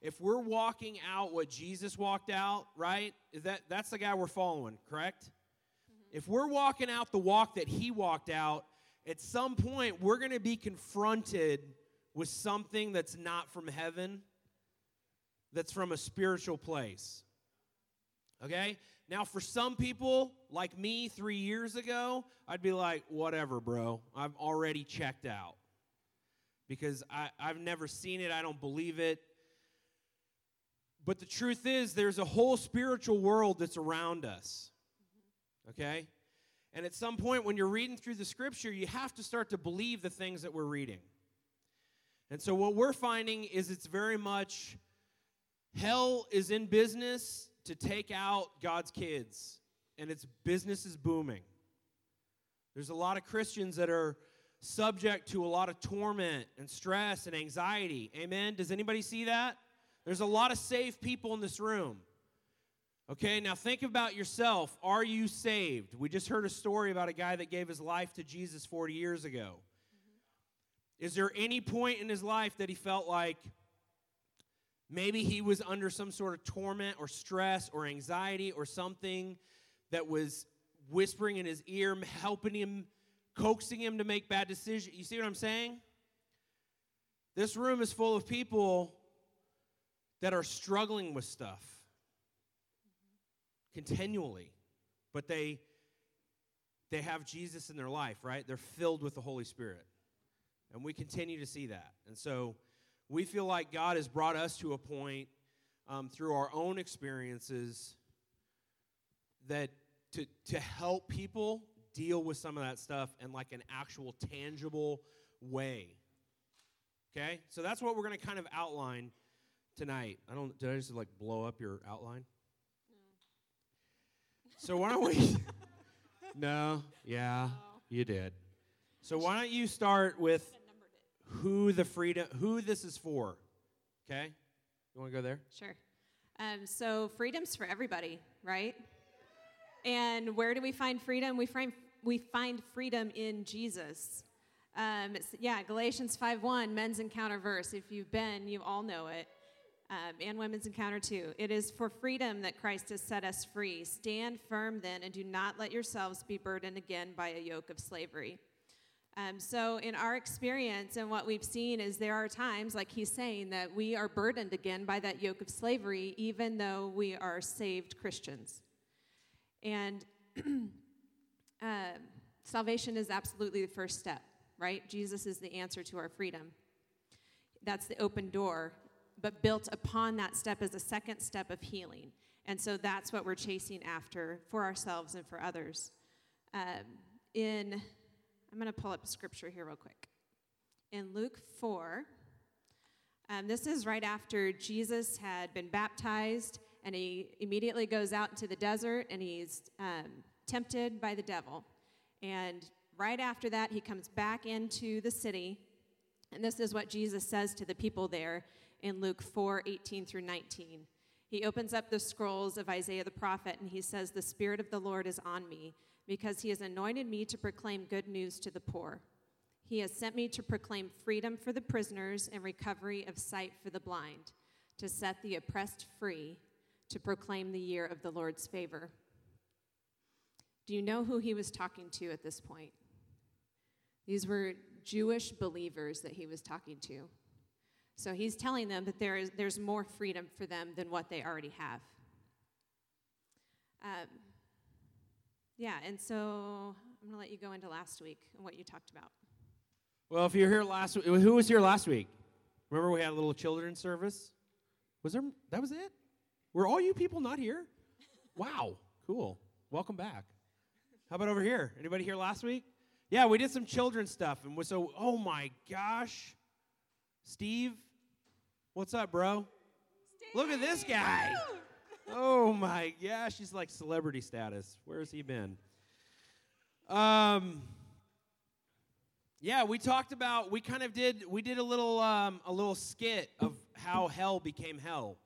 if we're walking out what jesus walked out right is that that's the guy we're following correct mm-hmm. if we're walking out the walk that he walked out at some point we're going to be confronted with something that's not from heaven, that's from a spiritual place. Okay? Now, for some people, like me three years ago, I'd be like, whatever, bro. I've already checked out. Because I, I've never seen it, I don't believe it. But the truth is, there's a whole spiritual world that's around us. Okay? And at some point, when you're reading through the scripture, you have to start to believe the things that we're reading. And so, what we're finding is it's very much hell is in business to take out God's kids, and its business is booming. There's a lot of Christians that are subject to a lot of torment and stress and anxiety. Amen? Does anybody see that? There's a lot of saved people in this room. Okay, now think about yourself. Are you saved? We just heard a story about a guy that gave his life to Jesus 40 years ago. Is there any point in his life that he felt like maybe he was under some sort of torment or stress or anxiety or something that was whispering in his ear, helping him, coaxing him to make bad decisions? You see what I'm saying? This room is full of people that are struggling with stuff continually. But they they have Jesus in their life, right? They're filled with the Holy Spirit. And we continue to see that. And so we feel like God has brought us to a point um, through our own experiences that to, to help people deal with some of that stuff in like an actual tangible way. Okay? So that's what we're going to kind of outline tonight. I don't did I just like blow up your outline? No. So why don't we? no, yeah, you did. So why don't you start with who the freedom, who this is for? Okay, you want to go there? Sure. Um, so freedom's for everybody, right? And where do we find freedom? We find we find freedom in Jesus. Um, yeah, Galatians 5:1, men's encounter verse. If you've been, you all know it um, and women's encounter too. It is for freedom that Christ has set us free. Stand firm then, and do not let yourselves be burdened again by a yoke of slavery. Um, so, in our experience and what we've seen, is there are times, like he's saying, that we are burdened again by that yoke of slavery, even though we are saved Christians. And uh, salvation is absolutely the first step, right? Jesus is the answer to our freedom. That's the open door but built upon that step is a second step of healing. And so that's what we're chasing after for ourselves and for others. Um, in, I'm going to pull up scripture here real quick. In Luke 4, um, this is right after Jesus had been baptized, and he immediately goes out into the desert and he's um, tempted by the devil. And right after that, he comes back into the city. And this is what Jesus says to the people there in Luke 4 18 through 19. He opens up the scrolls of Isaiah the prophet and he says, The Spirit of the Lord is on me because he has anointed me to proclaim good news to the poor. He has sent me to proclaim freedom for the prisoners and recovery of sight for the blind, to set the oppressed free, to proclaim the year of the Lord's favor. Do you know who he was talking to at this point? These were Jewish believers that he was talking to. So he's telling them that there is, there's more freedom for them than what they already have. Um, yeah, and so I'm going to let you go into last week and what you talked about. Well, if you're here last week, who was here last week? Remember we had a little children's service? Was there, that was it? Were all you people not here? Wow, cool. Welcome back. How about over here? Anybody here last week? Yeah, we did some children's stuff. And so, oh my gosh. Steve, what's up, bro? Steve. Look at this guy. Oh my gosh, he's like celebrity status. Where has he been? Um, yeah, we talked about we kind of did we did a little um, a little skit of how hell became hell.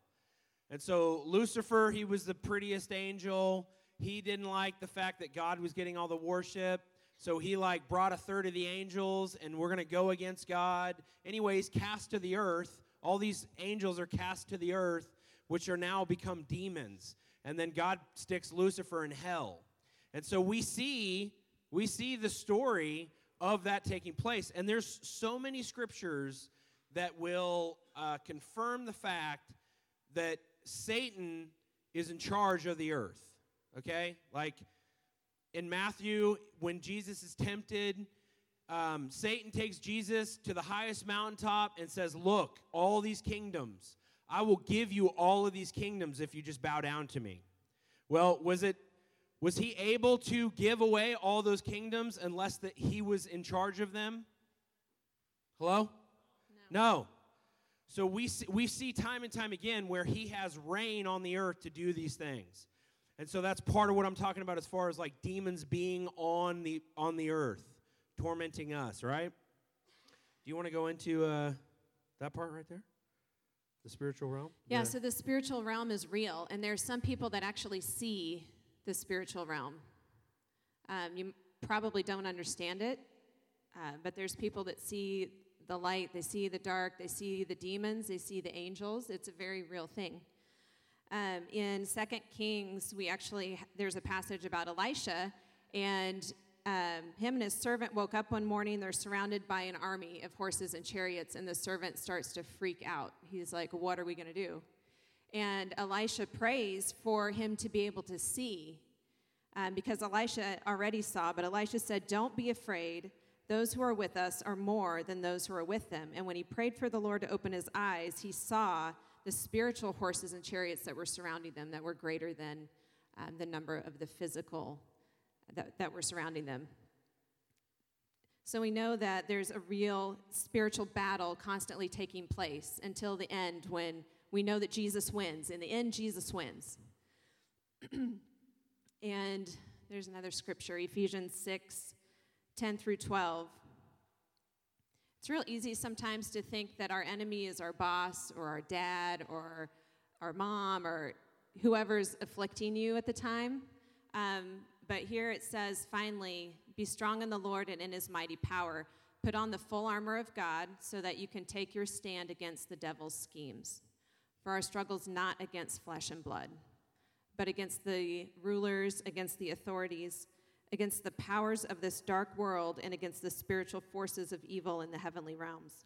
And so Lucifer, he was the prettiest angel. He didn't like the fact that God was getting all the worship. So he like brought a third of the angels and we're going to go against God. Anyways, cast to the earth. All these angels are cast to the earth, which are now become demons. And then God sticks Lucifer in hell. And so we see we see the story of that taking place. And there's so many scriptures that will uh, confirm the fact that Satan is in charge of the earth. Okay? Like in Matthew, when Jesus is tempted, um, Satan takes Jesus to the highest mountaintop and says, Look, all these kingdoms, I will give you all of these kingdoms if you just bow down to me. Well, was it was he able to give away all those kingdoms unless that he was in charge of them? Hello? No. no. So we see, we see time and time again where he has reign on the earth to do these things. And so that's part of what I'm talking about as far as like demons being on the on the earth, tormenting us, right? Do you want to go into uh, that part right there? The spiritual realm? Yeah, the, so the spiritual realm is real, and there's some people that actually see the spiritual realm. Um, you probably don't understand it, uh, but there's people that see the light, they see the dark, they see the demons, they see the angels. It's a very real thing. Um, in Second Kings, we actually there's a passage about Elisha, and um, him and his servant woke up one morning. They're surrounded by an army of horses and chariots, and the servant starts to freak out. He's like, "What are we going to do?" And Elisha prays for him to be able to see, um, because Elisha already saw. But Elisha said, "Don't be afraid." Those who are with us are more than those who are with them. And when he prayed for the Lord to open his eyes, he saw the spiritual horses and chariots that were surrounding them that were greater than um, the number of the physical that, that were surrounding them. So we know that there's a real spiritual battle constantly taking place until the end when we know that Jesus wins. In the end, Jesus wins. and there's another scripture, Ephesians 6 10 through 12. It's real easy sometimes to think that our enemy is our boss or our dad or our mom or whoever's afflicting you at the time. Um, but here it says, finally, be strong in the Lord and in his mighty power. Put on the full armor of God so that you can take your stand against the devil's schemes. For our struggle's not against flesh and blood, but against the rulers, against the authorities against the powers of this dark world and against the spiritual forces of evil in the heavenly realms.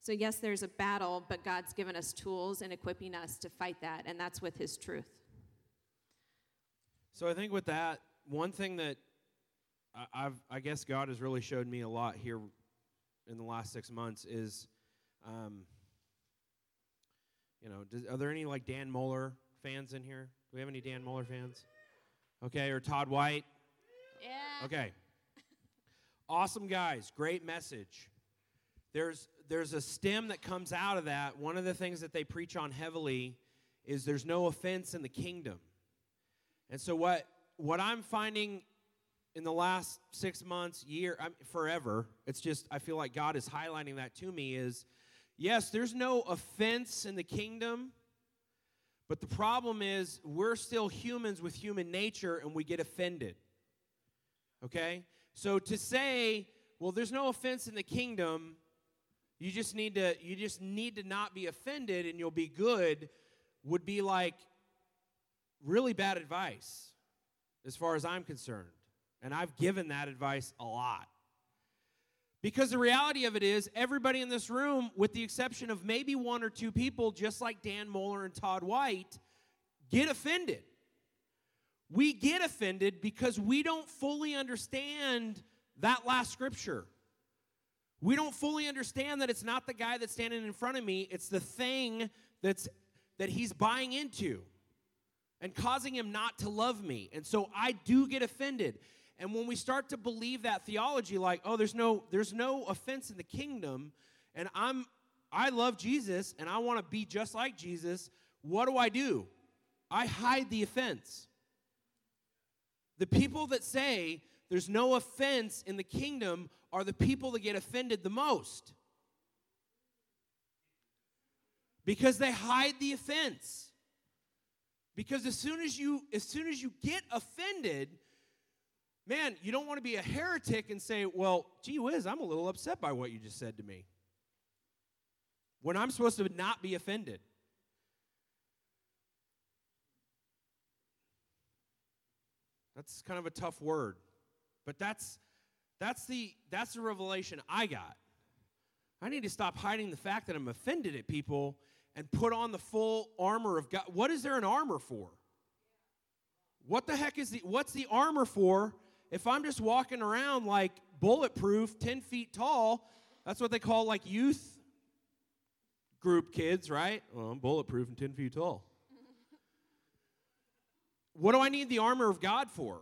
So, yes, there's a battle, but God's given us tools and equipping us to fight that, and that's with His truth. So, I think with that, one thing that I've, I guess God has really showed me a lot here in the last six months is, um, you know, does, are there any like Dan Mohler fans in here? Do we have any Dan Mohler fans? Okay, or Todd White? Yeah. Okay. awesome guys, great message. There's there's a stem that comes out of that. One of the things that they preach on heavily is there's no offense in the kingdom. And so what what I'm finding in the last 6 months, year, I'm, forever, it's just I feel like God is highlighting that to me is yes, there's no offense in the kingdom, But the problem is, we're still humans with human nature and we get offended. Okay? So to say, well, there's no offense in the kingdom, you just need to you just need to not be offended and you'll be good would be like really bad advice as far as I'm concerned. And I've given that advice a lot. Because the reality of it is, everybody in this room, with the exception of maybe one or two people, just like Dan Mohler and Todd White, get offended. We get offended because we don't fully understand that last scripture. We don't fully understand that it's not the guy that's standing in front of me, it's the thing that's that he's buying into and causing him not to love me. And so I do get offended. And when we start to believe that theology like, oh, there's no there's no offense in the kingdom and I'm I love Jesus and I want to be just like Jesus, what do I do? I hide the offense. The people that say there's no offense in the kingdom are the people that get offended the most. Because they hide the offense. Because as soon as you as soon as you get offended, man, you don't want to be a heretic and say, well, gee whiz, I'm a little upset by what you just said to me. When I'm supposed to not be offended. That's kind of a tough word. But that's that's the that's the revelation I got. I need to stop hiding the fact that I'm offended at people and put on the full armor of God. What is there an armor for? What the heck is the what's the armor for if I'm just walking around like bulletproof, 10 feet tall, that's what they call like youth group kids, right? Well, I'm bulletproof and 10 feet tall. what do I need the armor of God for?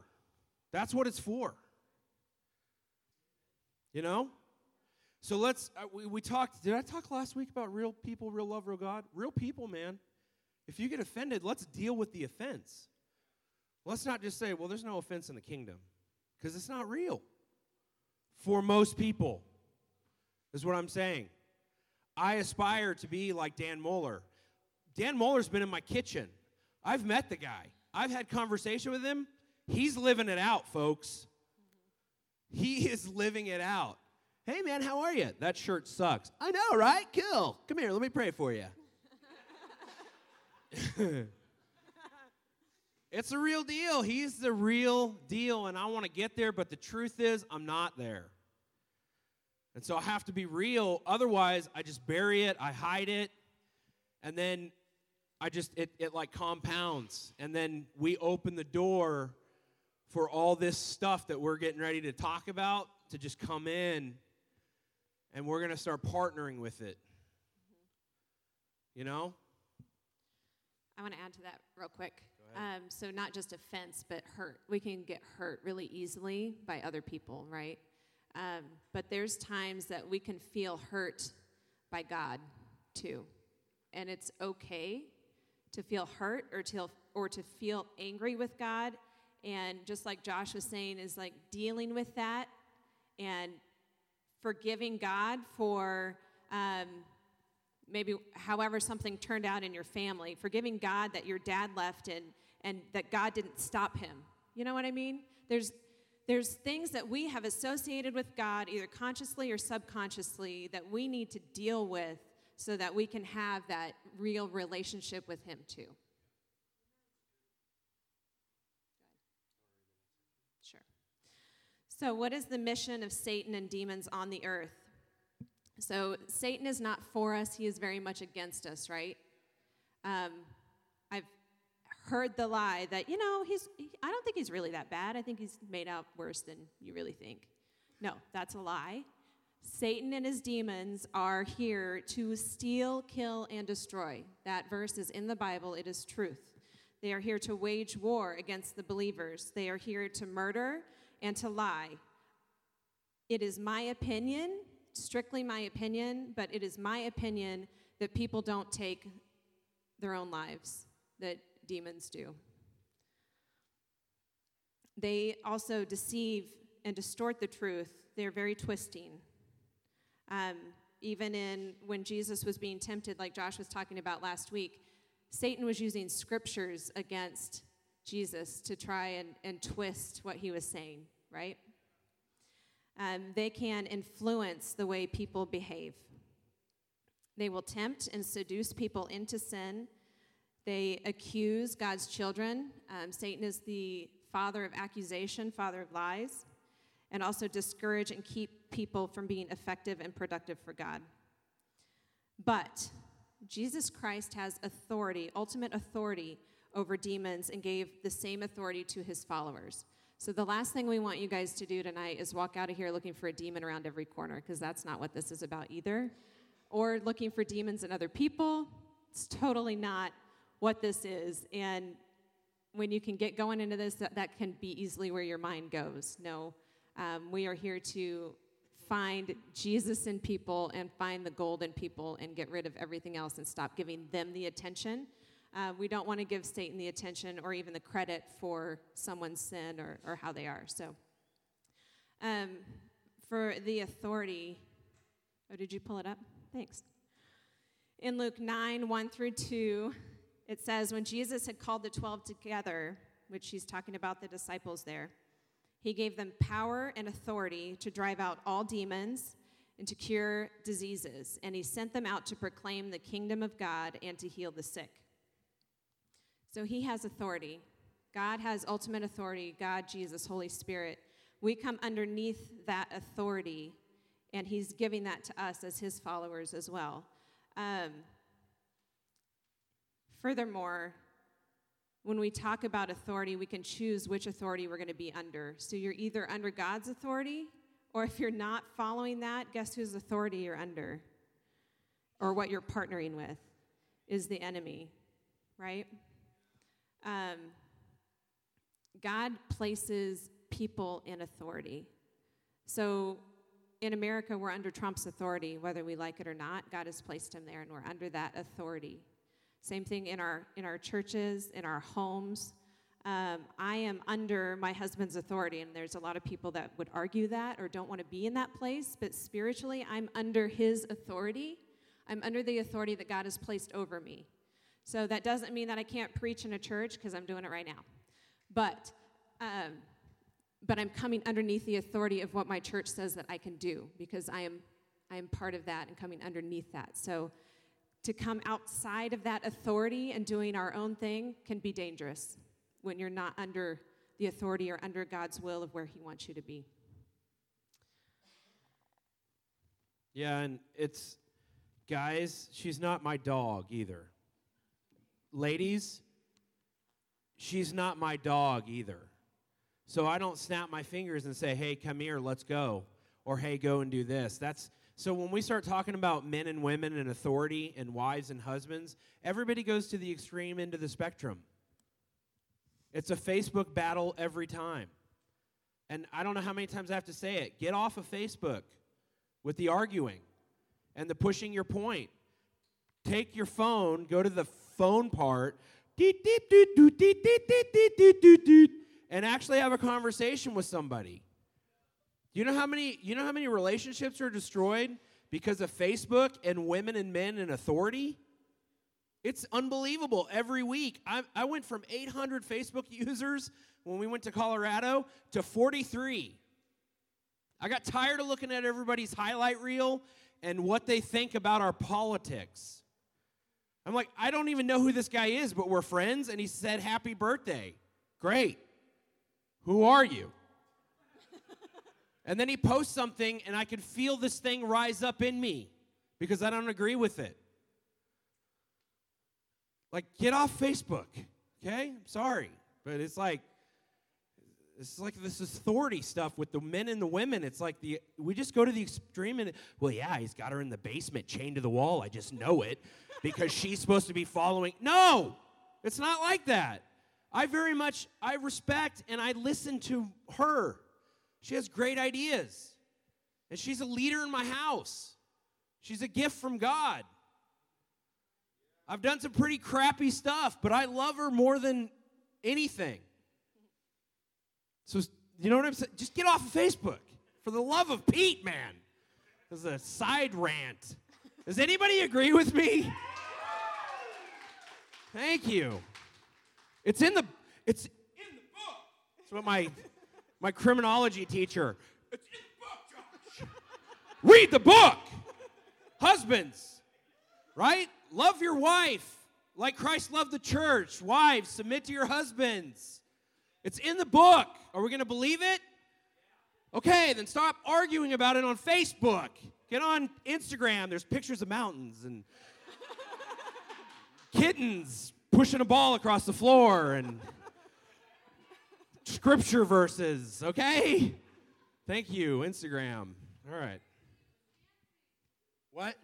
That's what it's for. You know? So let's, uh, we, we talked, did I talk last week about real people, real love, real God? Real people, man. If you get offended, let's deal with the offense. Let's not just say, well, there's no offense in the kingdom because it's not real for most people, is what I'm saying. I aspire to be like Dan Mohler. Dan Mohler's been in my kitchen. I've met the guy, I've had conversation with him. He's living it out, folks. He is living it out. Hey, man, how are you? That shirt sucks. I know, right? Cool. Come here, let me pray for you. It's a real deal. He's the real deal, and I want to get there, but the truth is, I'm not there. And so I have to be real. Otherwise, I just bury it, I hide it, and then I just, it, it like compounds. And then we open the door for all this stuff that we're getting ready to talk about to just come in, and we're going to start partnering with it. You know? I want to add to that real quick. Um, so not just offense, but hurt. We can get hurt really easily by other people, right? Um, but there's times that we can feel hurt by God too, and it's okay to feel hurt or to or to feel angry with God. And just like Josh was saying, is like dealing with that and forgiving God for um, maybe however something turned out in your family, forgiving God that your dad left and and that God didn't stop him. You know what I mean? There's there's things that we have associated with God either consciously or subconsciously that we need to deal with so that we can have that real relationship with him too. Sure. So, what is the mission of Satan and demons on the earth? So, Satan is not for us, he is very much against us, right? Um, I've heard the lie that, you know, he's, he, I don't think he's really that bad. I think he's made out worse than you really think. No, that's a lie. Satan and his demons are here to steal, kill, and destroy. That verse is in the Bible, it is truth. They are here to wage war against the believers, they are here to murder and to lie. It is my opinion, strictly my opinion, but it is my opinion that people don't take their own lives, that demons do. They also deceive and distort the truth. They're very twisting. Um, even in when Jesus was being tempted, like Josh was talking about last week, Satan was using scriptures against Jesus to try and, and twist what he was saying, right? Um, they can influence the way people behave. They will tempt and seduce people into sin. They accuse God's children. Um, Satan is the father of accusation, father of lies, and also discourage and keep people from being effective and productive for God. But Jesus Christ has authority, ultimate authority over demons, and gave the same authority to his followers. So, the last thing we want you guys to do tonight is walk out of here looking for a demon around every corner, because that's not what this is about either. Or looking for demons in other people. It's totally not what this is. And when you can get going into this, that, that can be easily where your mind goes. No, um, we are here to find Jesus in people and find the gold in people and get rid of everything else and stop giving them the attention. Uh, we don't want to give Satan the attention or even the credit for someone's sin or, or how they are. So, um, for the authority, oh, did you pull it up? Thanks. In Luke 9 1 through 2, it says, When Jesus had called the 12 together, which he's talking about the disciples there, he gave them power and authority to drive out all demons and to cure diseases, and he sent them out to proclaim the kingdom of God and to heal the sick. So he has authority. God has ultimate authority. God, Jesus, Holy Spirit. We come underneath that authority, and he's giving that to us as his followers as well. Um, furthermore, when we talk about authority, we can choose which authority we're going to be under. So you're either under God's authority, or if you're not following that, guess whose authority you're under? Or what you're partnering with is the enemy, right? Um, God places people in authority. So in America, we're under Trump's authority, whether we like it or not. God has placed him there, and we're under that authority. Same thing in our in our churches, in our homes. Um, I am under my husband's authority, and there's a lot of people that would argue that or don't want to be in that place. But spiritually, I'm under his authority. I'm under the authority that God has placed over me. So that doesn't mean that I can't preach in a church because I'm doing it right now. But um, but I'm coming underneath the authority of what my church says that I can do because I am I am part of that and coming underneath that. So to come outside of that authority and doing our own thing can be dangerous when you're not under the authority or under God's will of where He wants you to be. Yeah, and it's, guys, she's not my dog either. Ladies, she's not my dog either. So I don't snap my fingers and say, hey, come here, let's go. Or hey, go and do this. That's so when we start talking about men and women and authority and wives and husbands, everybody goes to the extreme end of the spectrum. It's a Facebook battle every time. And I don't know how many times I have to say it. Get off of Facebook with the arguing and the pushing your point. Take your phone, go to the phone part, and actually have a conversation with somebody. You know how many you know how many relationships are destroyed because of Facebook and women and men and authority? It's unbelievable every week. I, I went from 800 Facebook users when we went to Colorado to 43. I got tired of looking at everybody's highlight reel and what they think about our politics. I'm like, I don't even know who this guy is, but we're friends, and he said, Happy birthday. Great. Who are you? And then he posts something, and I can feel this thing rise up in me because I don't agree with it. Like, get off Facebook, okay? I'm sorry. But it's like, it's like this authority stuff with the men and the women. It's like the we just go to the extreme and well, yeah, he's got her in the basement, chained to the wall. I just know it because she's supposed to be following. No, it's not like that. I very much I respect and I listen to her. She has great ideas. And she's a leader in my house. She's a gift from God. I've done some pretty crappy stuff, but I love her more than anything. So, you know what I'm saying? Just get off of Facebook. For the love of Pete, man. This is a side rant. Does anybody agree with me? Thank you. It's in the it's in the book. That's what my my criminology teacher. It's in the book, Josh. Read the book. Husbands, right? Love your wife like Christ loved the church. Wives, submit to your husbands. It's in the book. Are we going to believe it? Okay, then stop arguing about it on Facebook. Get on Instagram. There's pictures of mountains and kittens pushing a ball across the floor and scripture verses, okay? Thank you, Instagram. All right. What?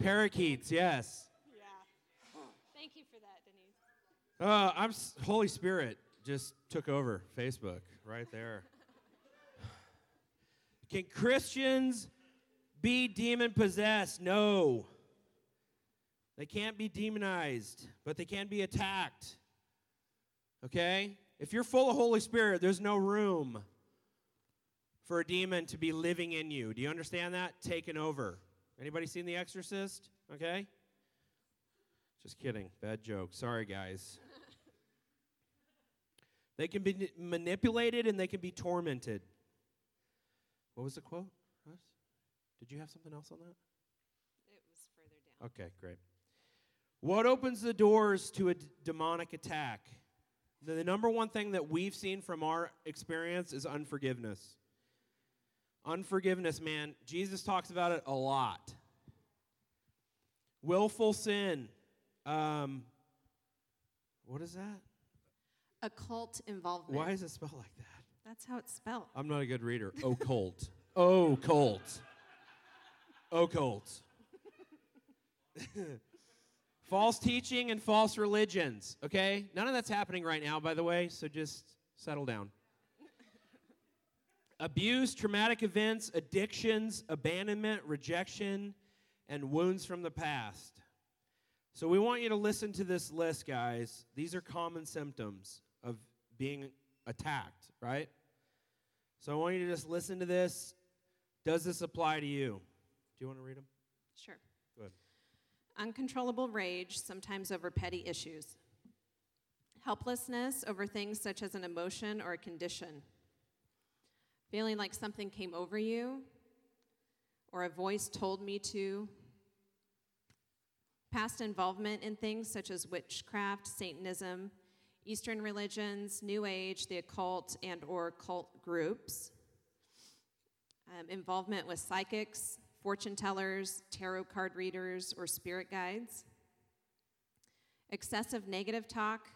Parakeets, yes. Yeah. Thank you for that, Denise. Uh, I'm s- Holy Spirit just took over Facebook right there. Can Christians be demon possessed? No. They can't be demonized, but they can be attacked. Okay? If you're full of Holy Spirit, there's no room for a demon to be living in you. Do you understand that? Taken over. Anybody seen The Exorcist? Okay? Just kidding. Bad joke. Sorry, guys. They can be manipulated and they can be tormented. What was the quote? Russ? Did you have something else on that? It was further down. Okay, great. What opens the doors to a d- demonic attack? The, the number one thing that we've seen from our experience is unforgiveness. Unforgiveness, man. Jesus talks about it a lot. Willful sin. Um, what is that? Occult involvement. Why is it spelled like that? That's how it's spelled. I'm not a good reader. Occult. Occult. Occult. false teaching and false religions, okay? None of that's happening right now, by the way, so just settle down. Abuse, traumatic events, addictions, abandonment, rejection, and wounds from the past. So we want you to listen to this list, guys. These are common symptoms of being attacked, right? So I want you to just listen to this. Does this apply to you? Do you want to read them? Sure. Go ahead. Uncontrollable rage, sometimes over petty issues. Helplessness over things such as an emotion or a condition. Feeling like something came over you or a voice told me to. Past involvement in things such as witchcraft, Satanism, Eastern religions, New Age, the occult, and or cult groups. Um, involvement with psychics, fortune tellers, tarot card readers, or spirit guides. Excessive negative talk,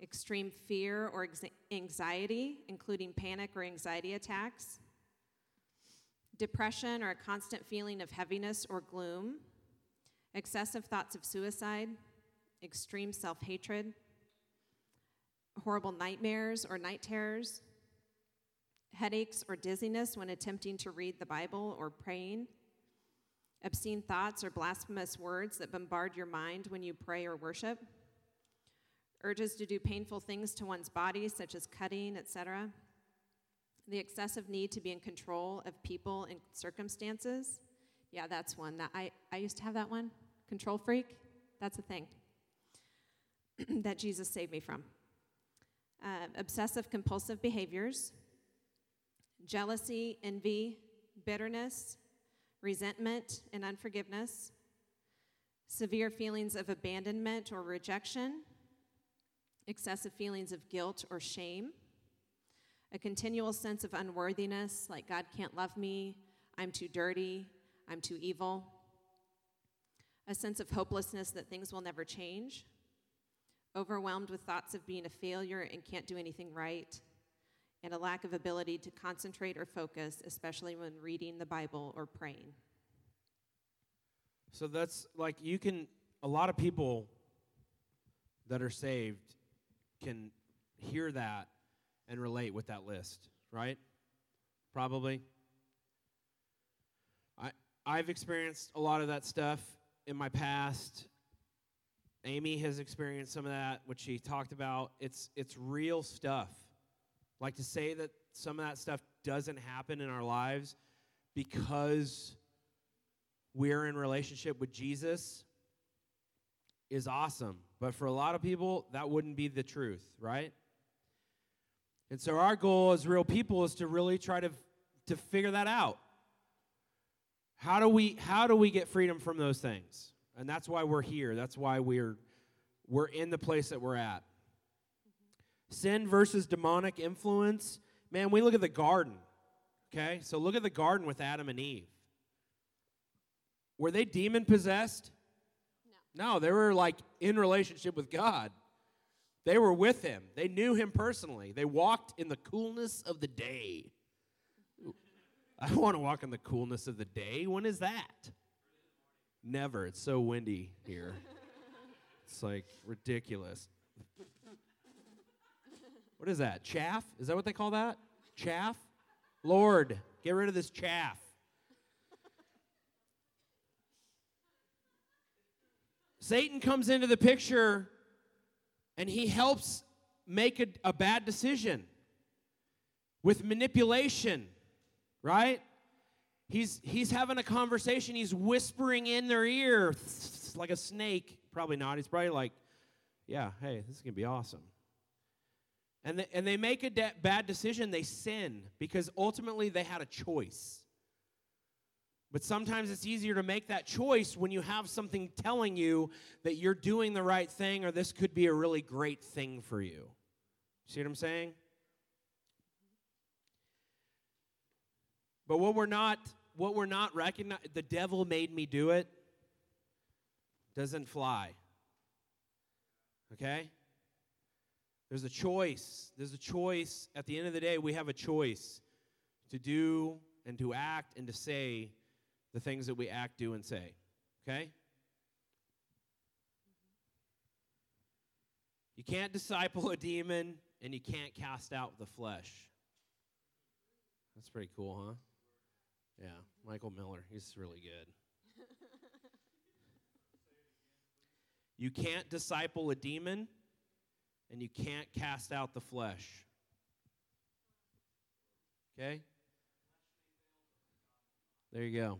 extreme fear or anxiety, including panic or anxiety attacks. Depression or a constant feeling of heaviness or gloom. Excessive thoughts of suicide, extreme self hatred, horrible nightmares or night terrors, headaches or dizziness when attempting to read the Bible or praying, obscene thoughts or blasphemous words that bombard your mind when you pray or worship, urges to do painful things to one's body, such as cutting, etc., the excessive need to be in control of people and circumstances. Yeah, that's one that I, I used to have that one. Control freak. That's a thing that Jesus saved me from. Uh, obsessive compulsive behaviors, jealousy, envy, bitterness, resentment, and unforgiveness, severe feelings of abandonment or rejection, excessive feelings of guilt or shame, a continual sense of unworthiness, like God can't love me, I'm too dirty, I'm too evil, a sense of hopelessness that things will never change, overwhelmed with thoughts of being a failure and can't do anything right, and a lack of ability to concentrate or focus, especially when reading the Bible or praying. So that's like you can, a lot of people that are saved can hear that and relate with that list, right? Probably. I, I've experienced a lot of that stuff in my past. Amy has experienced some of that, which she talked about. It's, it's real stuff. Like to say that some of that stuff doesn't happen in our lives because we're in relationship with Jesus is awesome. But for a lot of people, that wouldn't be the truth, right? And so our goal as real people is to really try to, to figure that out. How do we how do we get freedom from those things? And that's why we're here. That's why we're we're in the place that we're at. Sin versus demonic influence. Man, we look at the garden. Okay? So look at the garden with Adam and Eve. Were they demon possessed? No. No, they were like in relationship with God. They were with him. They knew him personally. They walked in the coolness of the day. I want to walk in the coolness of the day. When is that? Never. It's so windy here. it's like ridiculous. What is that? Chaff? Is that what they call that? Chaff? Lord, get rid of this chaff. Satan comes into the picture and he helps make a, a bad decision with manipulation, right? He's, he's having a conversation, he's whispering in their ear like a snake. Probably not. He's probably like, yeah, hey, this is going to be awesome. And, they, and they make a de- bad decision, they sin because ultimately they had a choice. But sometimes it's easier to make that choice when you have something telling you that you're doing the right thing or this could be a really great thing for you. See what I'm saying? But what we're not what we're not recognizing the devil made me do it doesn't fly. Okay? There's a choice. There's a choice. At the end of the day, we have a choice to do and to act and to say the things that we act, do, and say. Okay? You can't disciple a demon and you can't cast out the flesh. That's pretty cool, huh? Yeah, Michael Miller, he's really good. you can't disciple a demon and you can't cast out the flesh. Okay? There you go.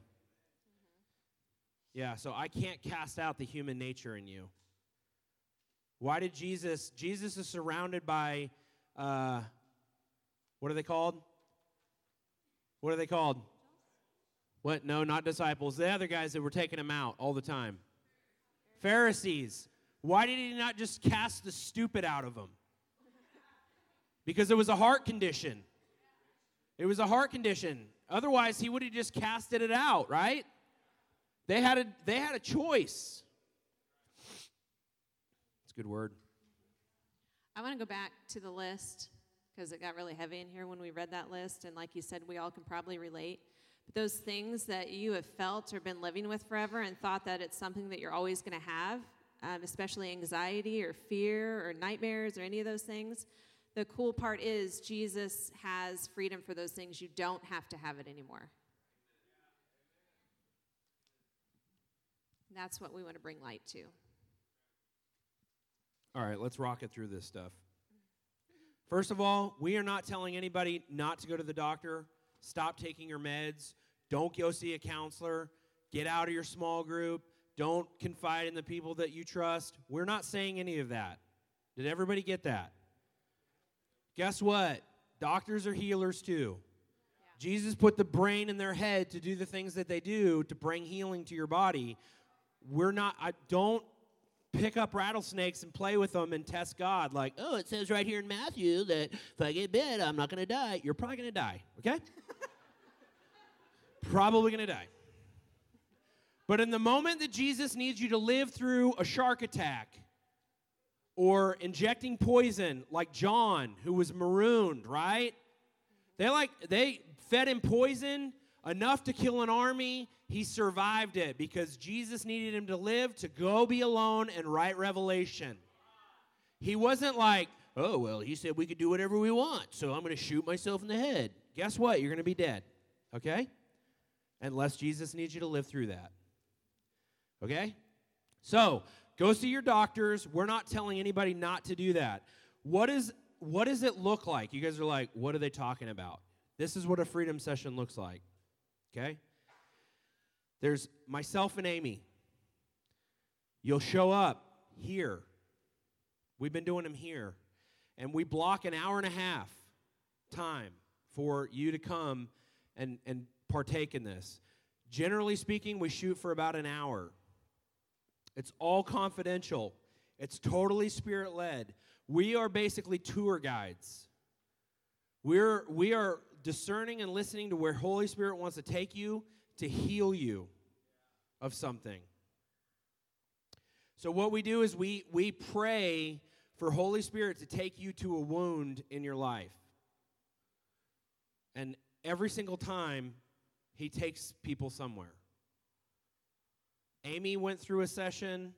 Yeah, so I can't cast out the human nature in you. Why did Jesus? Jesus is surrounded by, uh, what are they called? What are they called? What? No, not disciples. The other guys that were taking him out all the time. Pharisees. Why did he not just cast the stupid out of them? Because it was a heart condition. It was a heart condition. Otherwise, he would have just casted it out, right? They had a, they had a choice. It's a good word. I want to go back to the list because it got really heavy in here when we read that list. And like you said, we all can probably relate. Those things that you have felt or been living with forever and thought that it's something that you're always going to have, um, especially anxiety or fear or nightmares or any of those things. The cool part is Jesus has freedom for those things. You don't have to have it anymore. That's what we want to bring light to. All right, let's rock it through this stuff. First of all, we are not telling anybody not to go to the doctor. Stop taking your meds. Don't go see a counselor. Get out of your small group. Don't confide in the people that you trust. We're not saying any of that. Did everybody get that? Guess what? Doctors are healers too. Yeah. Jesus put the brain in their head to do the things that they do to bring healing to your body. We're not, I don't pick up rattlesnakes and play with them and test God like, oh, it says right here in Matthew that if I get bit, I'm not going to die. You're probably going to die, okay? Probably going to die. But in the moment that Jesus needs you to live through a shark attack or injecting poison like John who was marooned, right? They like they fed him poison enough to kill an army. He survived it because Jesus needed him to live to go be alone and write Revelation. He wasn't like, oh, well, he said we could do whatever we want, so I'm going to shoot myself in the head. Guess what? You're going to be dead, okay? Unless Jesus needs you to live through that. Okay? So, go see your doctors. We're not telling anybody not to do that. What is what does it look like? You guys are like, what are they talking about? This is what a freedom session looks like. Okay? There's myself and Amy. You'll show up here We've been doing them here. And we block an hour and a half time for you to come and, and partake in this. Generally speaking, we shoot for about an hour. It's all confidential, it's totally spirit led. We are basically tour guides. We're, we are discerning and listening to where Holy Spirit wants to take you to heal you of something. So, what we do is we, we pray for Holy Spirit to take you to a wound in your life. And every single time, He takes people somewhere. Amy went through a session,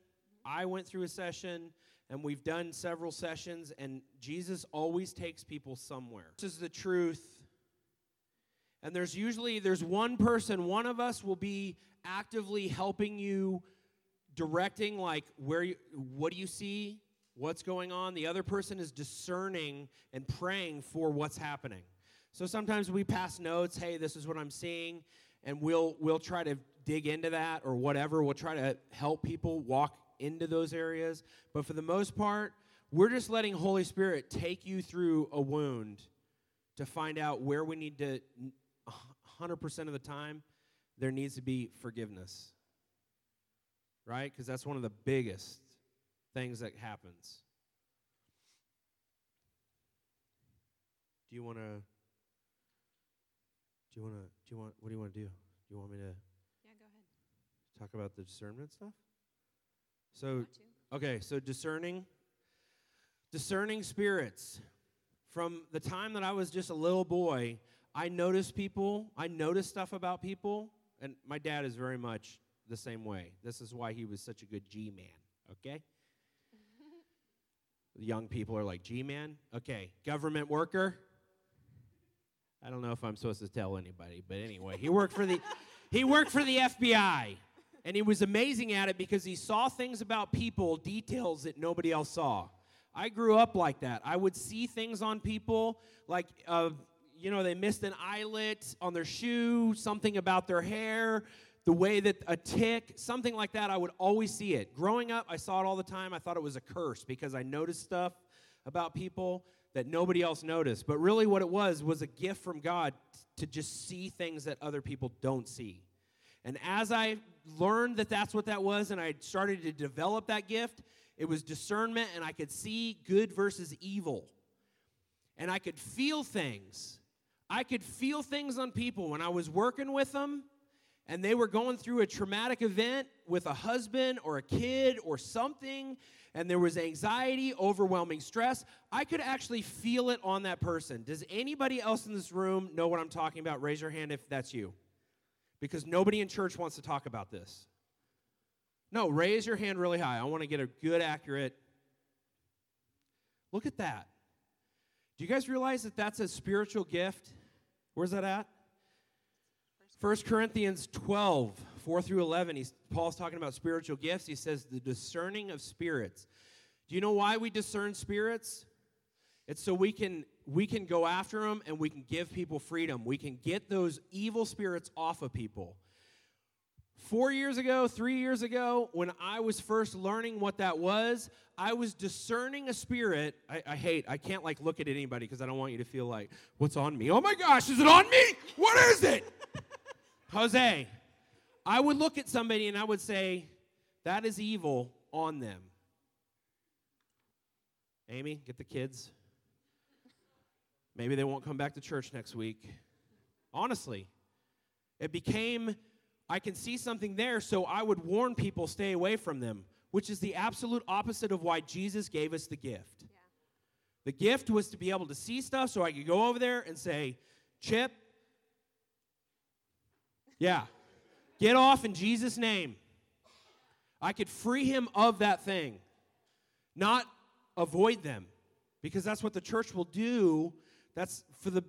I went through a session, and we've done several sessions, and Jesus always takes people somewhere. This is the truth. And there's usually there's one person, one of us will be actively helping you directing like where you what do you see? What's going on? The other person is discerning and praying for what's happening. So sometimes we pass notes, hey, this is what I'm seeing, and we'll we'll try to dig into that or whatever. We'll try to help people walk into those areas. But for the most part, we're just letting Holy Spirit take you through a wound to find out where we need to 100% of the time there needs to be forgiveness. Right? Because that's one of the biggest things that happens. Do you want to do you want to do you want what do you want to do? Do you want me to Yeah, go ahead. talk about the discernment stuff? So, okay, so discerning, discerning spirits. From the time that I was just a little boy, I noticed people, I noticed stuff about people, and my dad is very much the same way. This is why he was such a good G man, okay? the young people are like, G man? Okay, government worker? I don't know if I'm supposed to tell anybody, but anyway, he worked for the he worked for the FBI. And he was amazing at it because he saw things about people, details that nobody else saw. I grew up like that. I would see things on people, like, uh, you know, they missed an eyelet on their shoe, something about their hair, the way that a tick, something like that. I would always see it. Growing up, I saw it all the time. I thought it was a curse because I noticed stuff about people that nobody else noticed. But really, what it was was a gift from God to just see things that other people don't see. And as I learned that that's what that was and I started to develop that gift, it was discernment and I could see good versus evil. And I could feel things. I could feel things on people when I was working with them and they were going through a traumatic event with a husband or a kid or something and there was anxiety, overwhelming stress, I could actually feel it on that person. Does anybody else in this room know what I'm talking about? Raise your hand if that's you because nobody in church wants to talk about this. No, raise your hand really high. I want to get a good, accurate. Look at that. Do you guys realize that that's a spiritual gift? Where's that at? 1 Corinthians 12, 4 through 11. He's, Paul's talking about spiritual gifts. He says, the discerning of spirits. Do you know why we discern spirits? It's so we can we can go after them and we can give people freedom. We can get those evil spirits off of people. Four years ago, three years ago, when I was first learning what that was, I was discerning a spirit. I, I hate, I can't like look at anybody because I don't want you to feel like, what's on me? Oh my gosh, is it on me? What is it? Jose, I would look at somebody and I would say, that is evil on them. Amy, get the kids. Maybe they won't come back to church next week. Honestly, it became I can see something there, so I would warn people stay away from them, which is the absolute opposite of why Jesus gave us the gift. Yeah. The gift was to be able to see stuff so I could go over there and say, Chip, yeah, get off in Jesus' name. I could free him of that thing, not avoid them, because that's what the church will do that's for the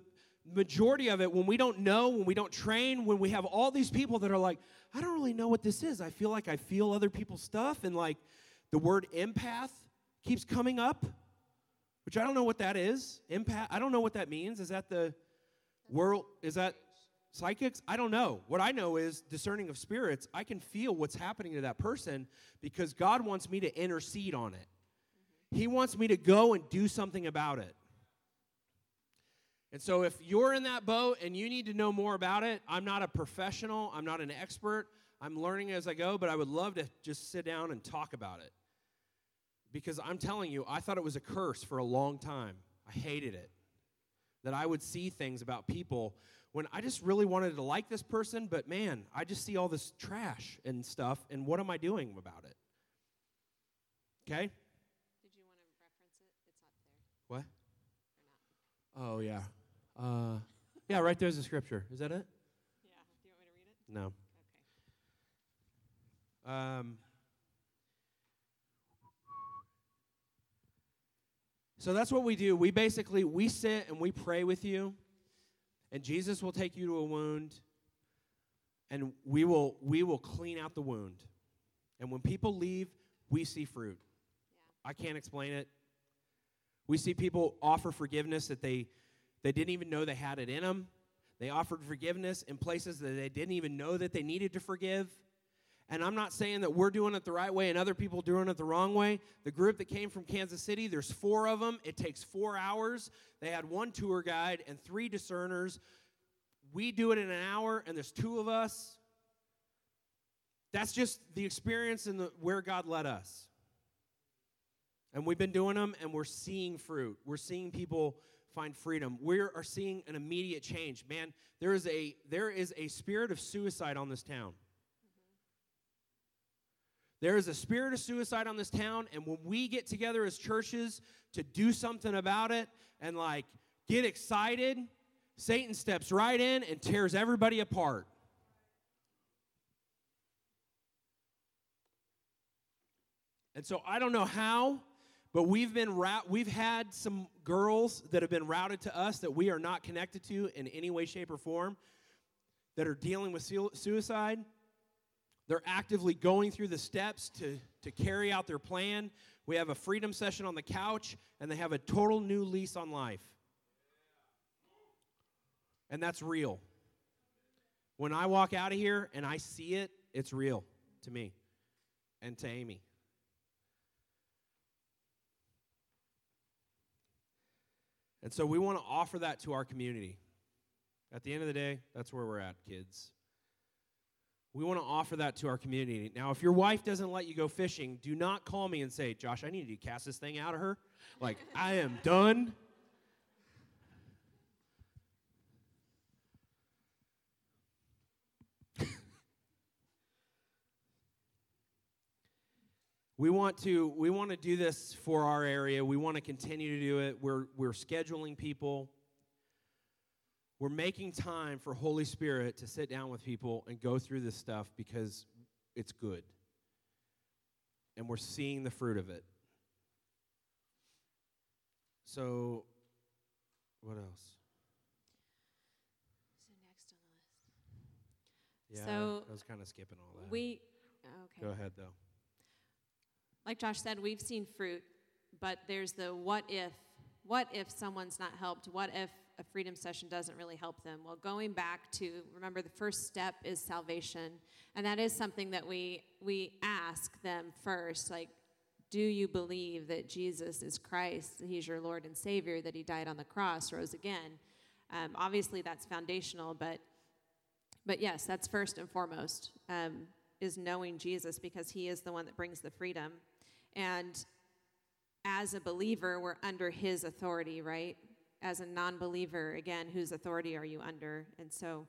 majority of it when we don't know, when we don't train, when we have all these people that are like, I don't really know what this is. I feel like I feel other people's stuff. And like the word empath keeps coming up, which I don't know what that is. Empath, I don't know what that means. Is that the world? Is that psychics? I don't know. What I know is discerning of spirits. I can feel what's happening to that person because God wants me to intercede on it. He wants me to go and do something about it. And so, if you're in that boat and you need to know more about it, I'm not a professional, I'm not an expert, I'm learning as I go, but I would love to just sit down and talk about it. Because I'm telling you, I thought it was a curse for a long time. I hated it. That I would see things about people when I just really wanted to like this person, but man, I just see all this trash and stuff, and what am I doing about it? Okay? Did you want to reference it? It's up there. What? Oh, yeah. Uh, yeah, right there's the scripture. Is that it? Yeah. Do you want me to read it? No. Okay. Um, so that's what we do. We basically we sit and we pray with you, and Jesus will take you to a wound, and we will we will clean out the wound. And when people leave, we see fruit. I can't explain it. We see people offer forgiveness that they they didn't even know they had it in them. They offered forgiveness in places that they didn't even know that they needed to forgive. And I'm not saying that we're doing it the right way and other people doing it the wrong way. The group that came from Kansas City, there's four of them. It takes four hours. They had one tour guide and three discerners. We do it in an hour, and there's two of us. That's just the experience and where God led us. And we've been doing them, and we're seeing fruit. We're seeing people find freedom. We are seeing an immediate change. Man, there is a there is a spirit of suicide on this town. There is a spirit of suicide on this town, and when we get together as churches to do something about it and like get excited, Satan steps right in and tears everybody apart. And so I don't know how, but we've been we've had some girls that have been routed to us that we are not connected to in any way, shape, or form that are dealing with suicide. They're actively going through the steps to, to carry out their plan. We have a freedom session on the couch, and they have a total new lease on life. And that's real. When I walk out of here and I see it, it's real to me and to Amy. And so we want to offer that to our community. At the end of the day, that's where we're at, kids. We want to offer that to our community. Now, if your wife doesn't let you go fishing, do not call me and say, Josh, I need to cast this thing out of her. Like, I am done. we want to we want to do this for our area. We want to continue to do it. We're we're scheduling people we're making time for Holy Spirit to sit down with people and go through this stuff because it's good. And we're seeing the fruit of it. So, what else? So next on the list. Yeah, so I was kind of skipping all that. We okay. Go ahead though. Like Josh said, we've seen fruit, but there's the what if. What if someone's not helped? What if a freedom session doesn't really help them. Well, going back to remember the first step is salvation, and that is something that we we ask them first like do you believe that Jesus is Christ, that he's your Lord and Savior, that he died on the cross, rose again? Um, obviously that's foundational, but but yes, that's first and foremost um, is knowing Jesus because he is the one that brings the freedom. And as a believer, we're under his authority, right? As a non believer, again, whose authority are you under? And so,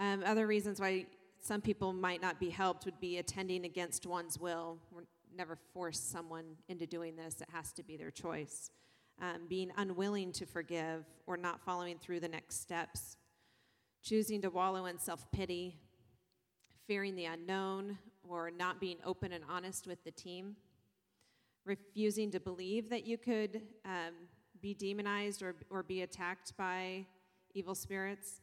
um, other reasons why some people might not be helped would be attending against one's will. We're never force someone into doing this, it has to be their choice. Um, being unwilling to forgive or not following through the next steps, choosing to wallow in self pity, fearing the unknown, or not being open and honest with the team, refusing to believe that you could um, be demonized or, or be attacked by evil spirits.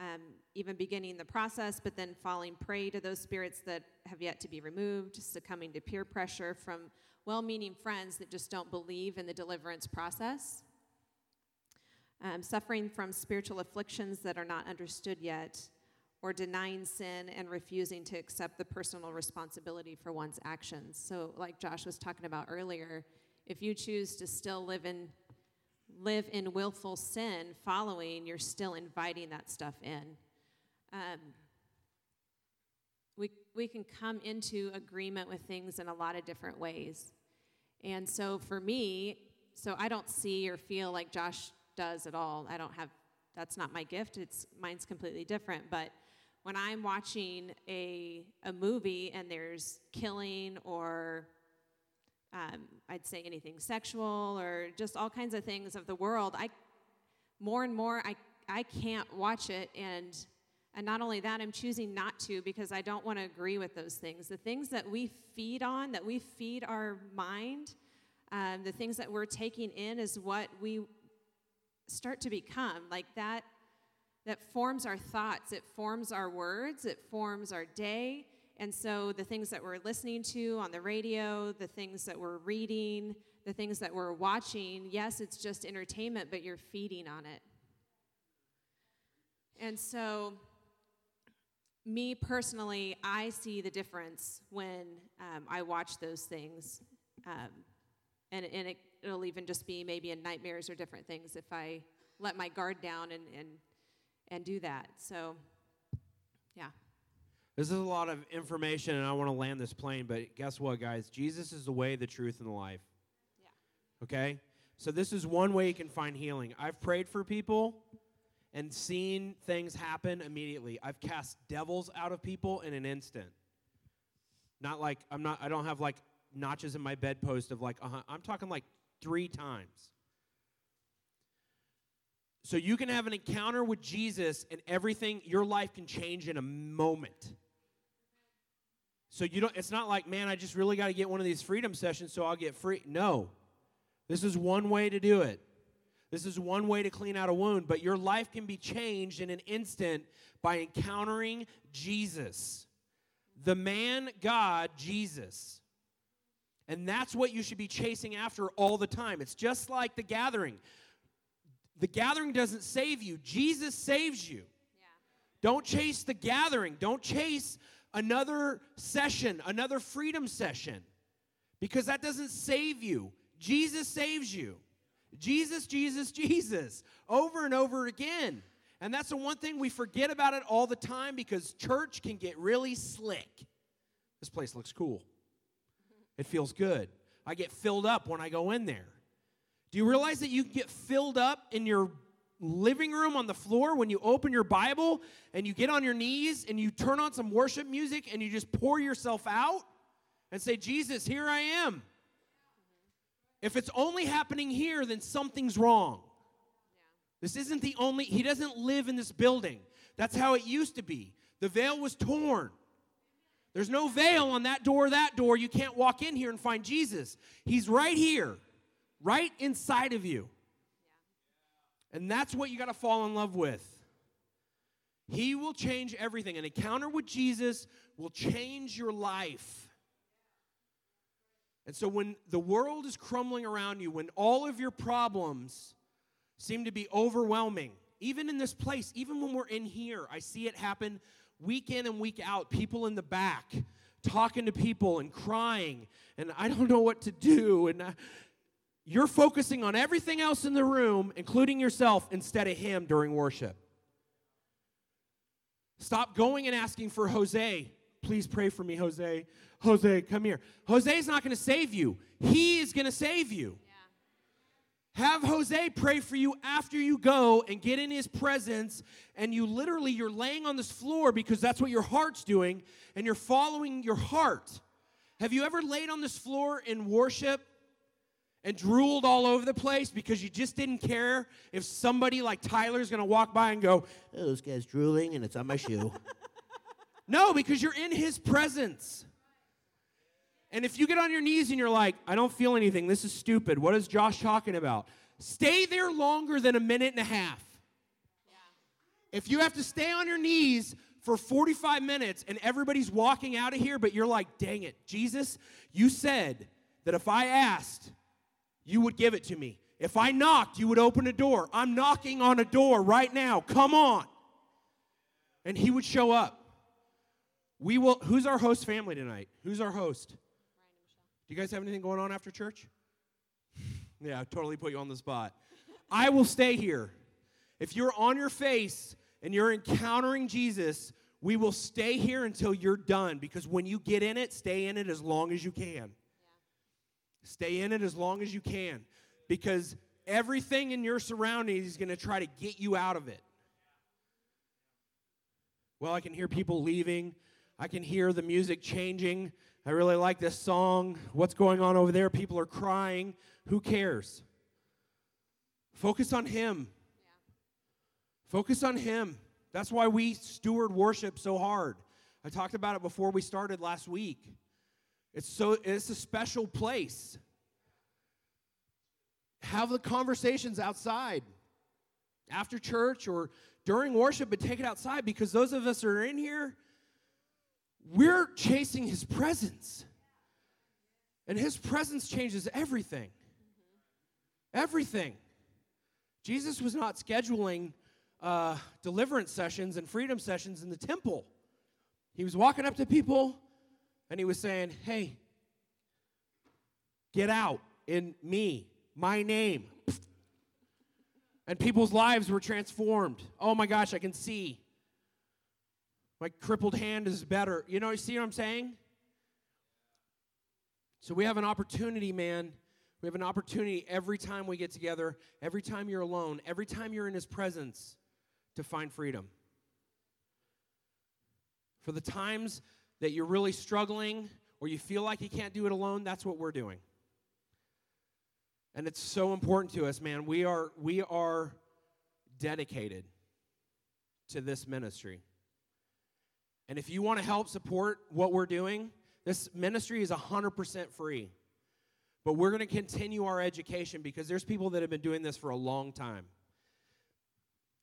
Um, even beginning the process, but then falling prey to those spirits that have yet to be removed, succumbing to peer pressure from well meaning friends that just don't believe in the deliverance process, um, suffering from spiritual afflictions that are not understood yet, or denying sin and refusing to accept the personal responsibility for one's actions. So, like Josh was talking about earlier, if you choose to still live in live in willful sin following, you're still inviting that stuff in. Um, we, we can come into agreement with things in a lot of different ways. And so for me, so I don't see or feel like Josh does at all. I don't have, that's not my gift. It's mine's completely different. But when I'm watching a, a movie and there's killing or um, I'd say anything sexual or just all kinds of things of the world, I more and more I, I can't watch it and and not only that, I'm choosing not to because I don't want to agree with those things. The things that we feed on, that we feed our mind, um, the things that we're taking in is what we start to become. Like that, that forms our thoughts, it forms our words, it forms our day. And so the things that we're listening to on the radio, the things that we're reading, the things that we're watching, yes, it's just entertainment, but you're feeding on it. And so me personally, I see the difference when um, I watch those things. Um, and and it, it'll even just be maybe in nightmares or different things if I let my guard down and, and, and do that. So, yeah. This is a lot of information, and I want to land this plane, but guess what, guys? Jesus is the way, the truth, and the life. Yeah. Okay? So, this is one way you can find healing. I've prayed for people and seen things happen immediately. I've cast devils out of people in an instant. Not like I'm not I don't have like notches in my bedpost of like uh-huh. I'm talking like 3 times. So you can have an encounter with Jesus and everything your life can change in a moment. So you don't it's not like, man, I just really got to get one of these freedom sessions so I'll get free. No. This is one way to do it. This is one way to clean out a wound, but your life can be changed in an instant by encountering Jesus. The man God, Jesus. And that's what you should be chasing after all the time. It's just like the gathering. The gathering doesn't save you, Jesus saves you. Yeah. Don't chase the gathering. Don't chase another session, another freedom session, because that doesn't save you. Jesus saves you. Jesus, Jesus, Jesus, over and over again. And that's the one thing we forget about it all the time because church can get really slick. This place looks cool. It feels good. I get filled up when I go in there. Do you realize that you get filled up in your living room on the floor when you open your Bible and you get on your knees and you turn on some worship music and you just pour yourself out and say, Jesus, here I am. If it's only happening here, then something's wrong. This isn't the only, he doesn't live in this building. That's how it used to be. The veil was torn. There's no veil on that door, that door. You can't walk in here and find Jesus. He's right here, right inside of you. And that's what you got to fall in love with. He will change everything. An encounter with Jesus will change your life. And so when the world is crumbling around you, when all of your problems seem to be overwhelming, even in this place, even when we're in here, I see it happen week in and week out. People in the back talking to people and crying, and I don't know what to do. And I, you're focusing on everything else in the room, including yourself, instead of Him during worship. Stop going and asking for Jose. Please pray for me, Jose. Jose, come here. Jose's not going to save you, he is going to save you. Have Jose pray for you after you go and get in his presence and you literally you're laying on this floor because that's what your heart's doing and you're following your heart. Have you ever laid on this floor in worship and drooled all over the place because you just didn't care if somebody like Tyler's going to walk by and go, oh, "This guy's drooling and it's on my shoe." no, because you're in his presence. And if you get on your knees and you're like, I don't feel anything, this is stupid, what is Josh talking about? Stay there longer than a minute and a half. Yeah. If you have to stay on your knees for 45 minutes and everybody's walking out of here, but you're like, dang it, Jesus, you said that if I asked, you would give it to me. If I knocked, you would open a door. I'm knocking on a door right now. Come on. and he would show up. We will who's our host family tonight? Who's our host? Do you guys have anything going on after church? yeah, I totally put you on the spot. I will stay here. If you're on your face and you're encountering Jesus, we will stay here until you're done because when you get in it, stay in it as long as you can. Stay in it as long as you can because everything in your surroundings is going to try to get you out of it. Well, I can hear people leaving. I can hear the music changing. I really like this song. What's going on over there? People are crying. Who cares? Focus on Him. Focus on Him. That's why we steward worship so hard. I talked about it before we started last week. It's so it's a special place. Have the conversations outside after church or during worship, but take it outside because those of us are in here, we're chasing his presence. And his presence changes everything. Everything. Jesus was not scheduling uh, deliverance sessions and freedom sessions in the temple. He was walking up to people and he was saying, Hey, get out in me, my name. And people's lives were transformed. Oh my gosh, I can see. My crippled hand is better. You know, you see what I'm saying? So we have an opportunity, man. We have an opportunity every time we get together, every time you're alone, every time you're in His presence to find freedom. For the times that you're really struggling or you feel like you can't do it alone, that's what we're doing. And it's so important to us, man. We are we are dedicated to this ministry. And if you want to help support what we're doing, this ministry is 100% free. But we're going to continue our education because there's people that have been doing this for a long time.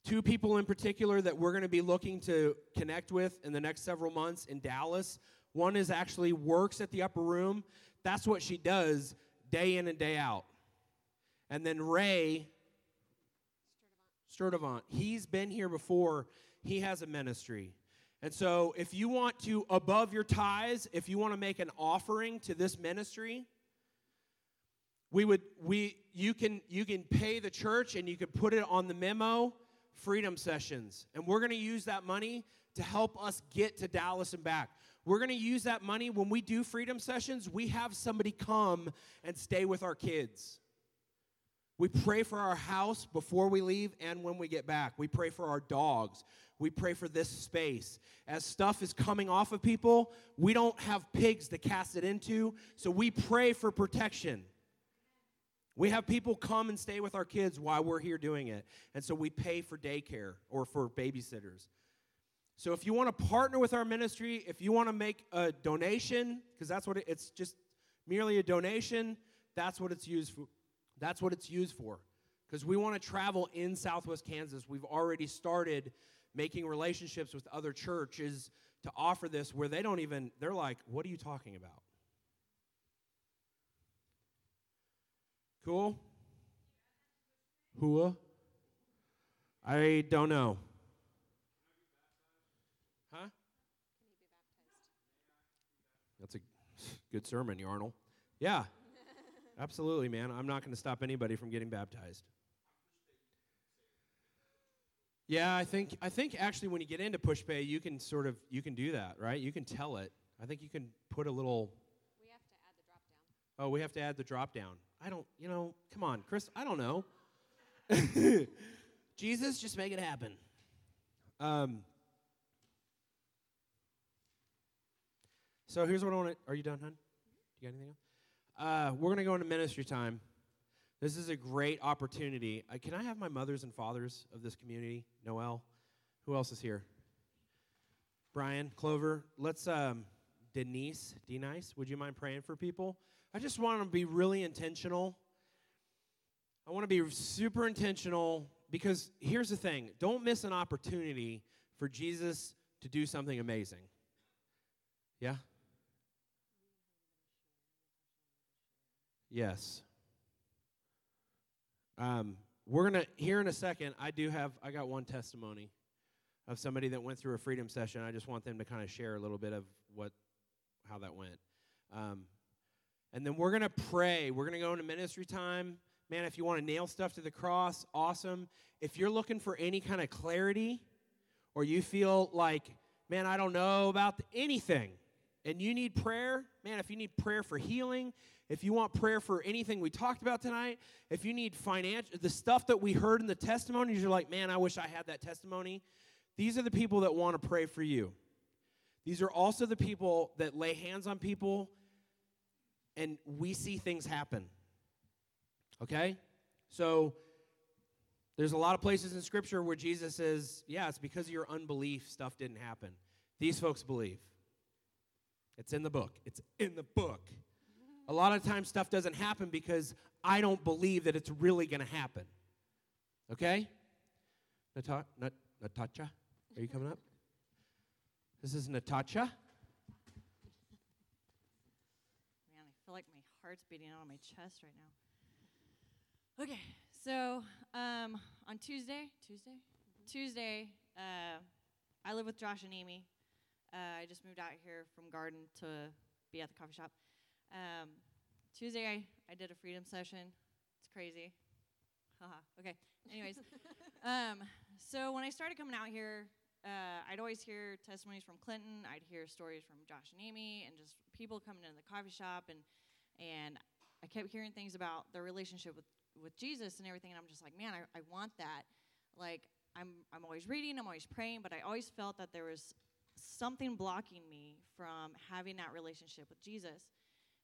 Two people in particular that we're going to be looking to connect with in the next several months in Dallas. One is actually works at the upper room. That's what she does day in and day out. And then Ray Sturdivant, he's been here before. He has a ministry. And so, if you want to, above your tithes, if you want to make an offering to this ministry, we would we you can you can pay the church and you can put it on the memo freedom sessions. And we're going to use that money to help us get to dallas and back. We're going to use that money when we do freedom sessions we have somebody come and stay with our kids. We pray for our house before we leave and when we get back. We pray for our dogs. We pray for this space. As stuff is coming off of people we don't have pigs to cast it into so we pray for protection we have people come and stay with our kids while we're here doing it. And so we pay for daycare or for babysitters. So if you want to partner with our ministry, if you want to make a donation, because that's what it, it's just merely a donation, that's what it's used for. That's what it's used for. Because we want to travel in Southwest Kansas. We've already started making relationships with other churches to offer this where they don't even, they're like, what are you talking about? Cool? Hua? I don't know. Huh? That's a good sermon, Yarnell. Yeah. Absolutely, man. I'm not going to stop anybody from getting baptized. Yeah, I think I think actually when you get into PushPay, you can sort of you can do that, right? You can tell it. I think you can put a little. We have to add the drop down. Oh, we have to add the drop down. I don't, you know, come on, Chris. I don't know. Jesus, just make it happen. Um, so here's what I want to. Are you done, hon? You got anything else? Uh, we're going to go into ministry time. This is a great opportunity. Uh, can I have my mothers and fathers of this community? Noel, who else is here? Brian, Clover. Let's. Um, Denise, Denise, would you mind praying for people? I just want to be really intentional. I want to be super intentional because here's the thing don't miss an opportunity for Jesus to do something amazing. Yeah? Yes. Um, we're going to, here in a second, I do have, I got one testimony. of somebody that went through a freedom session. I just want them to kind of share a little bit of what, how that went. Um, and then we're going to pray. We're going to go into ministry time. Man, if you want to nail stuff to the cross, awesome. If you're looking for any kind of clarity or you feel like, man, I don't know about anything, and you need prayer, man, if you need prayer for healing, if you want prayer for anything we talked about tonight, if you need financial, the stuff that we heard in the testimonies, you're like, man, I wish I had that testimony. These are the people that want to pray for you. These are also the people that lay hands on people and we see things happen. Okay? So there's a lot of places in Scripture where Jesus says, yeah, it's because of your unbelief stuff didn't happen. These folks believe. It's in the book. It's in the book. A lot of times stuff doesn't happen because I don't believe that it's really going to happen. Okay? Nata- Nat- Natasha, are you coming up? This is Natasha. Man, I feel like my heart's beating out on my chest right now. Okay, so um, on Tuesday, Tuesday, Tuesday, uh, I live with Josh and Amy. Uh, I just moved out here from Garden to be at the coffee shop. Um, Tuesday, I, I did a freedom session. It's crazy. Haha. okay. Anyways, um, so when I started coming out here, uh, I'd always hear testimonies from Clinton. I'd hear stories from Josh and Amy, and just people coming into the coffee shop, and and I kept hearing things about their relationship with with Jesus and everything. And I'm just like, man, I, I want that. Like I'm I'm always reading, I'm always praying, but I always felt that there was something blocking me from having that relationship with Jesus.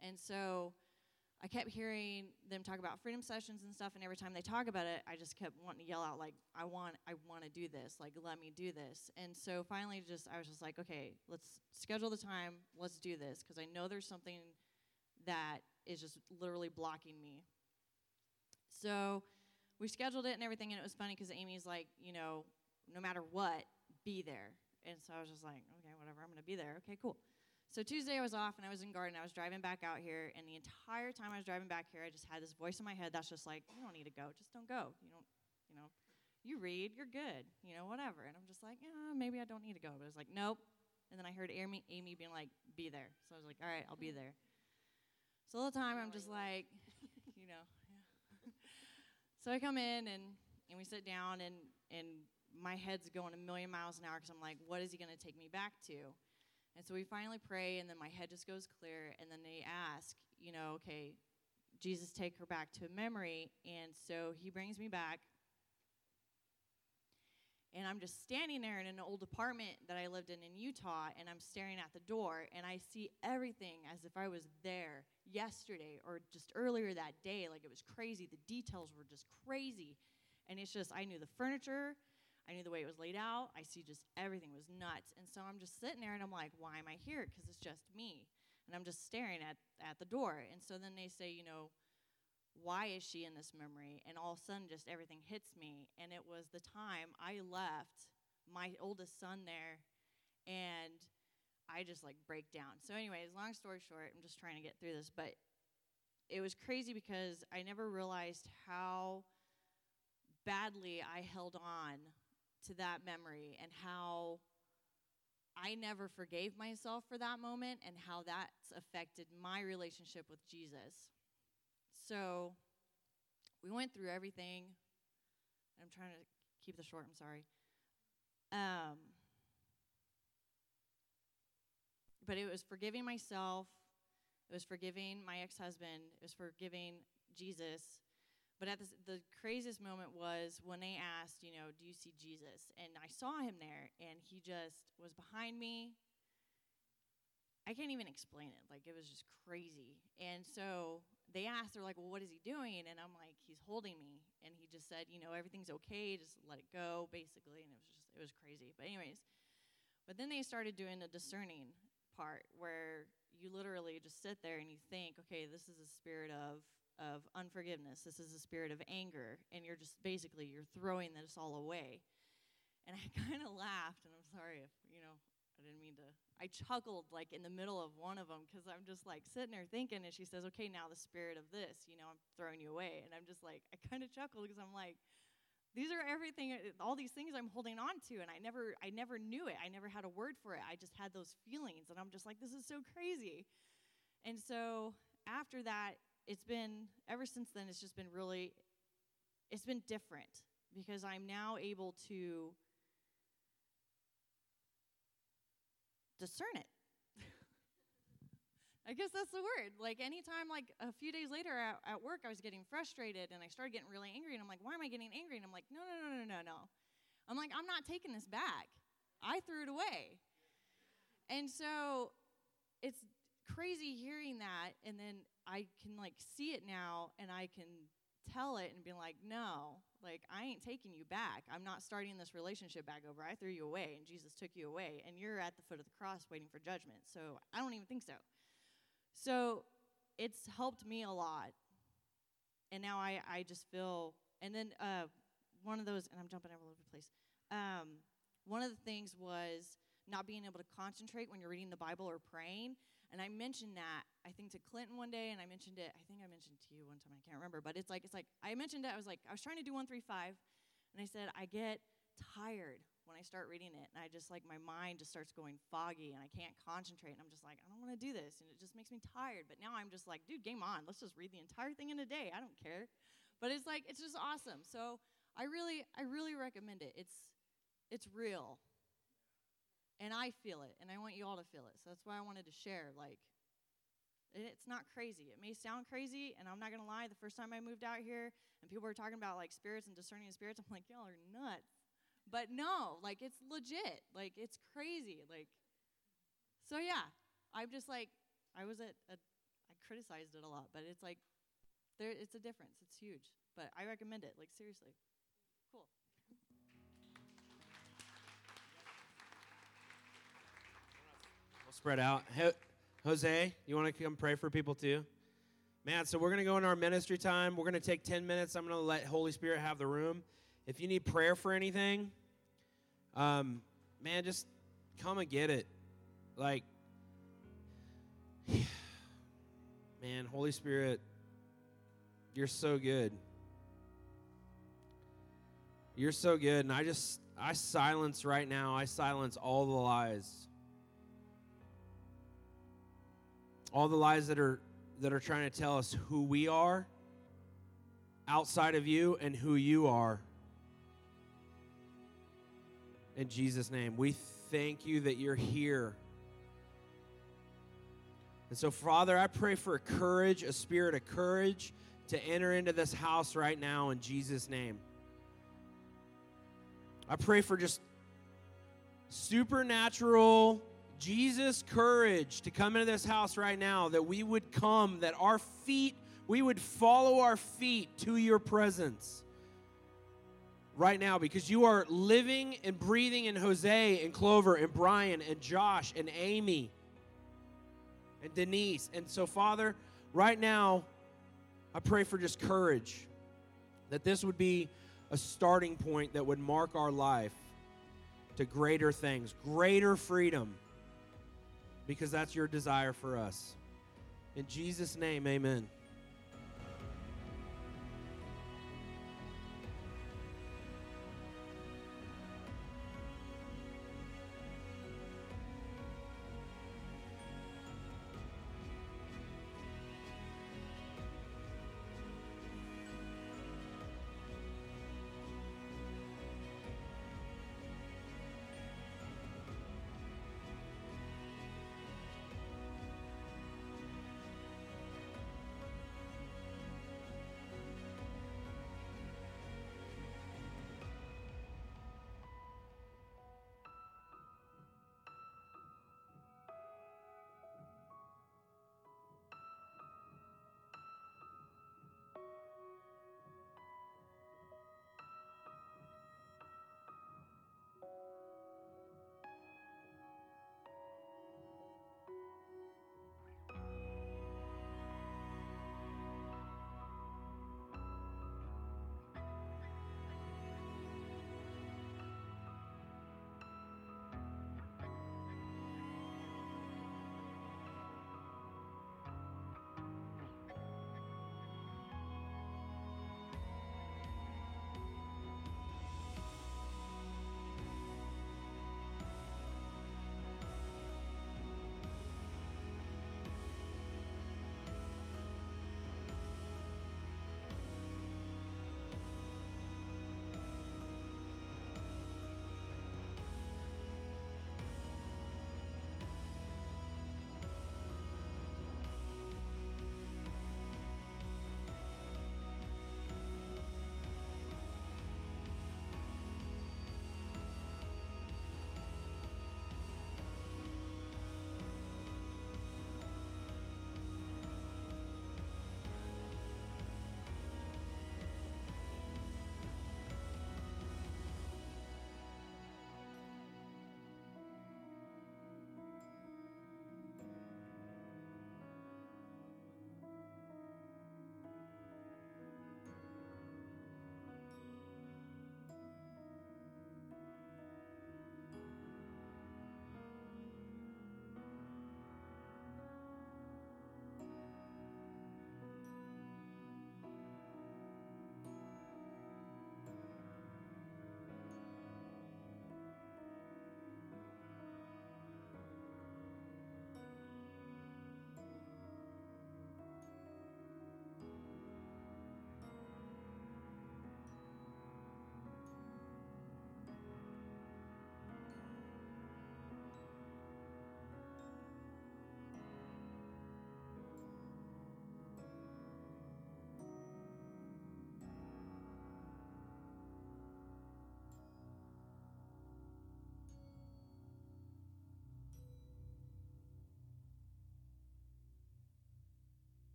And so I kept hearing them talk about freedom sessions and stuff, and every time they talk about it, I just kept wanting to yell out like, "I want, I want to do this! Like, let me do this!" And so finally, just I was just like, "Okay, let's schedule the time. Let's do this," because I know there's something that is just literally blocking me. So we scheduled it and everything, and it was funny because Amy's like, you know, no matter what, be there. And so I was just like, okay, whatever, I'm gonna be there. Okay, cool. So Tuesday I was off and I was in garden. I was driving back out here, and the entire time I was driving back here, I just had this voice in my head that's just like, you don't need to go, just don't go. You don't, you know, you read, you're good, you know, whatever. And I'm just like, yeah, maybe I don't need to go. But I was like, nope. And then I heard Amy, Amy being like, be there. So I was like, all right, I'll be mm-hmm. there. So all the time I'm just like, you know, yeah. so I come in and and we sit down and and my head's going a million miles an hour because I'm like, what is he going to take me back to? And so we finally pray, and then my head just goes clear. And then they ask, you know, okay, Jesus, take her back to a memory. And so he brings me back. And I'm just standing there in an old apartment that I lived in in Utah, and I'm staring at the door, and I see everything as if I was there yesterday or just earlier that day. Like it was crazy. The details were just crazy. And it's just, I knew the furniture, I knew the way it was laid out. I see just everything was nuts. And so I'm just sitting there and I'm like, why am I here? Because it's just me. And I'm just staring at, at the door. And so then they say, you know, why is she in this memory? And all of a sudden, just everything hits me. And it was the time I left my oldest son there, and I just like break down. So, anyways, long story short, I'm just trying to get through this, but it was crazy because I never realized how badly I held on to that memory and how I never forgave myself for that moment and how that's affected my relationship with Jesus. So we went through everything. I'm trying to keep this short, I'm sorry. Um, but it was forgiving myself, it was forgiving my ex husband, it was forgiving Jesus. But at the craziest moment was when they asked, you know, do you see Jesus? And I saw him there, and he just was behind me. I can't even explain it. Like, it was just crazy. And so they asked, they're like, well, what is he doing? And I'm like, he's holding me. And he just said, you know, everything's okay, just let it go, basically. And it was just, it was crazy. But, anyways, but then they started doing the discerning part where you literally just sit there and you think, okay, this is a spirit of of unforgiveness. This is a spirit of anger, and you're just basically you're throwing this all away. And I kind of laughed, and I'm sorry if you know I didn't mean to. I chuckled like in the middle of one of them because I'm just like sitting there thinking, and she says, "Okay, now the spirit of this, you know, I'm throwing you away," and I'm just like I kind of chuckled because I'm like, These are everything, uh, all these things I'm holding on to, and I never, I never knew it. I never had a word for it. I just had those feelings, and I'm just like, this is so crazy. And so after that, it's been ever since then. It's just been really, it's been different because I'm now able to discern it. I guess that's the word. Like anytime, like a few days later at, at work, I was getting frustrated and I started getting really angry. And I'm like, why am I getting angry? And I'm like, no, no, no, no, no, no. I'm like, I'm not taking this back. I threw it away. And so it's crazy hearing that. And then I can like see it now and I can tell it and be like, no, like I ain't taking you back. I'm not starting this relationship back over. I threw you away and Jesus took you away. And you're at the foot of the cross waiting for judgment. So I don't even think so. So it's helped me a lot. And now I, I just feel, and then uh, one of those, and I'm jumping all over the place. Um, one of the things was not being able to concentrate when you're reading the Bible or praying. And I mentioned that I think to Clinton one day, and I mentioned it. I think I mentioned to you one time. I can't remember, but it's like it's like I mentioned it. I was like I was trying to do one three five, and I said I get tired when I start reading it, and I just like my mind just starts going foggy, and I can't concentrate, and I'm just like, I don't want to do this, and it just makes me tired. But now I'm just like, dude, game on, let's just read the entire thing in a day. I don't care. But it's like it's just awesome. So I really, I really recommend it. It's, it's real, and I feel it, and I want you all to feel it. So that's why I wanted to share. Like, it's not crazy. It may sound crazy, and I'm not gonna lie. The first time I moved out here, and people were talking about like spirits and discerning spirits, I'm like, y'all are nuts. But no, like it's legit. Like it's crazy. Like so yeah. I'm just like I was at a I criticized it a lot, but it's like there it's a difference. It's huge. But I recommend it, like seriously. We'll spread out. Ho- Jose, you want to come pray for people too? Man, so we're going to go into our ministry time. We're going to take 10 minutes. I'm going to let Holy Spirit have the room. If you need prayer for anything, um, man, just come and get it. Like, man, Holy Spirit, you're so good. You're so good. And I just, I silence right now, I silence all the lies. All the lies that are that are trying to tell us who we are outside of you and who you are. In Jesus' name, we thank you that you're here. And so, Father, I pray for a courage, a spirit of courage to enter into this house right now in Jesus' name. I pray for just supernatural Jesus courage to come into this house right now, that we would come, that our feet, we would follow our feet to your presence right now because you are living and breathing in Jose and Clover and Brian and Josh and Amy and Denise. And so, Father, right now, I pray for just courage that this would be a starting point that would mark our life to greater things, greater freedom, because that's your desire for us. In Jesus' name, amen.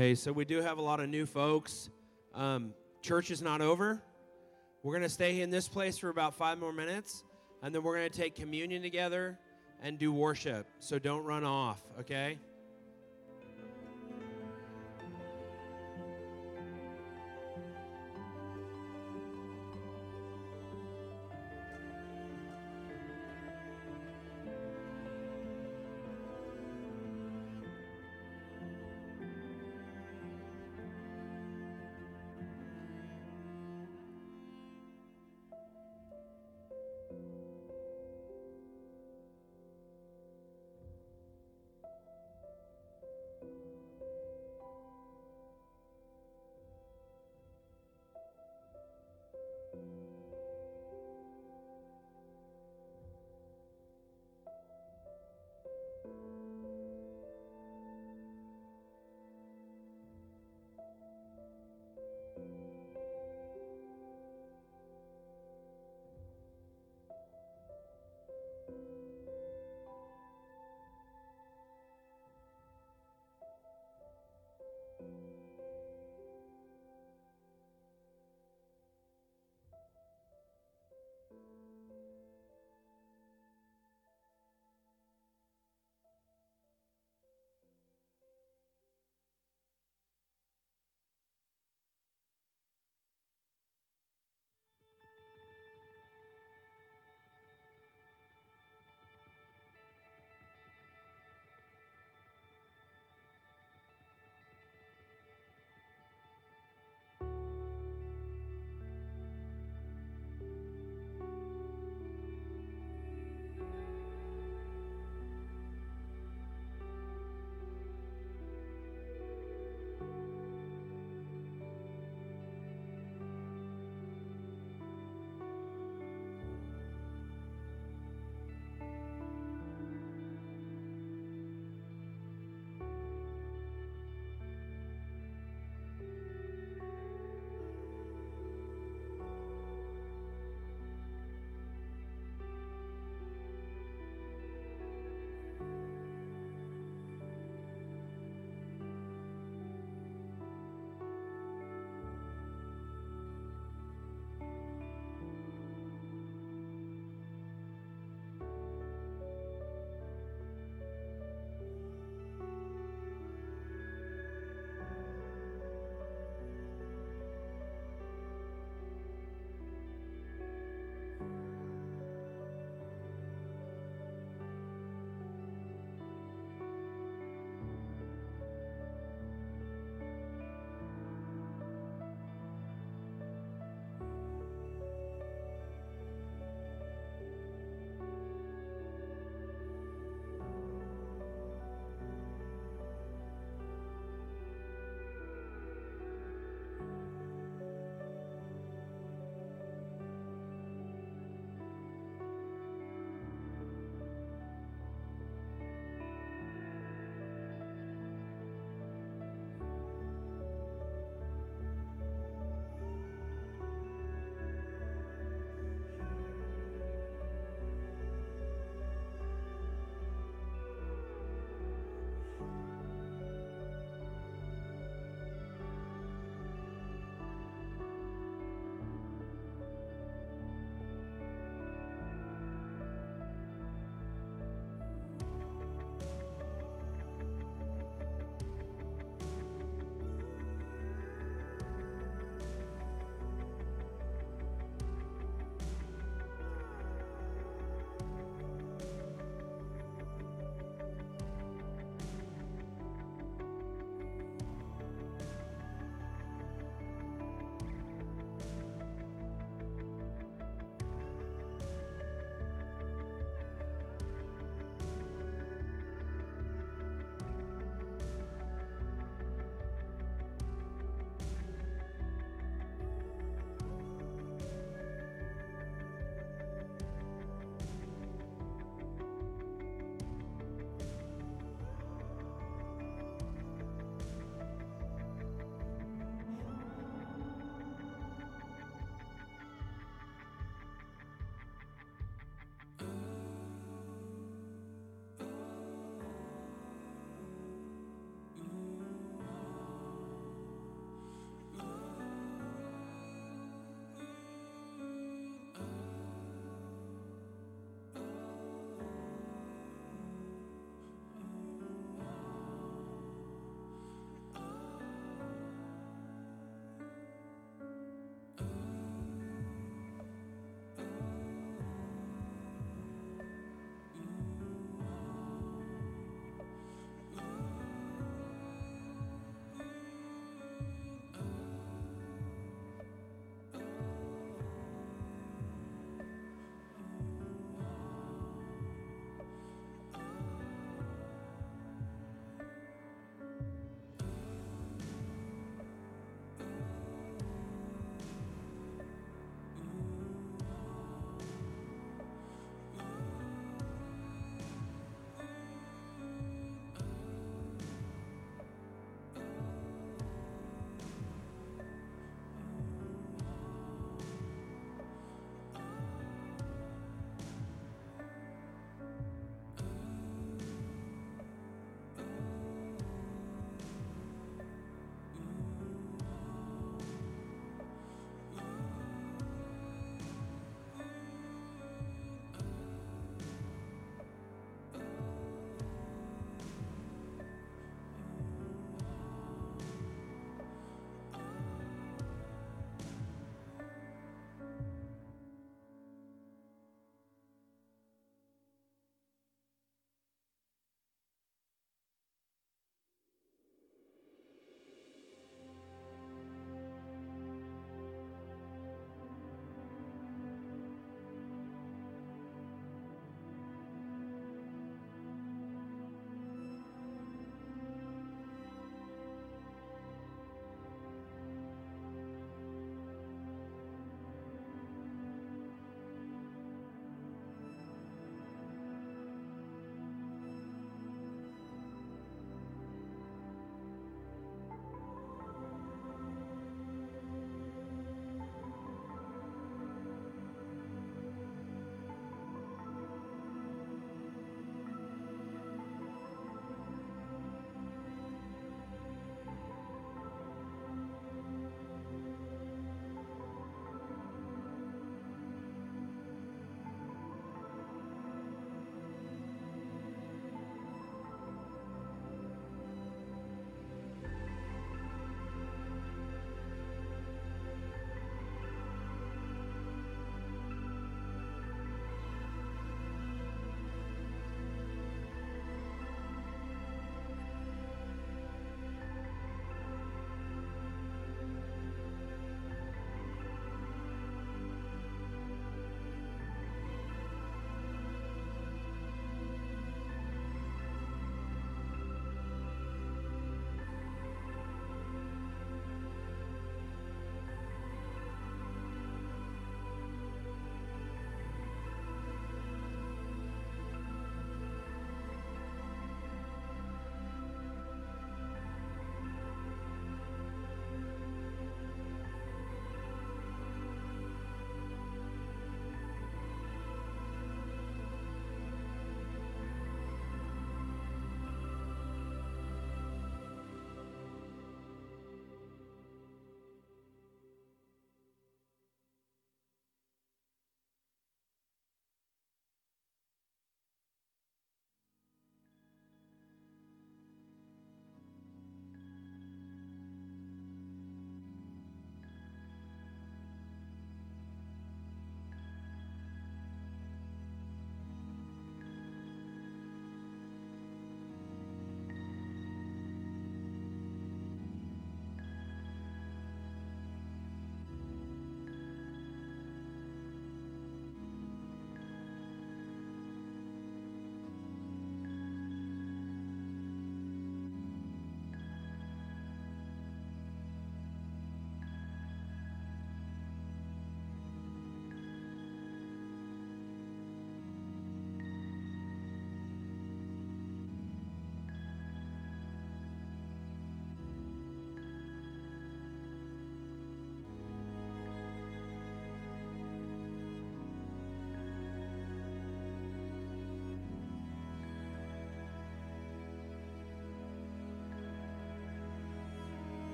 Okay, so we do have a lot of new folks. Um, church is not over. We're going to stay in this place for about five more minutes, and then we're going to take communion together and do worship. So don't run off, okay?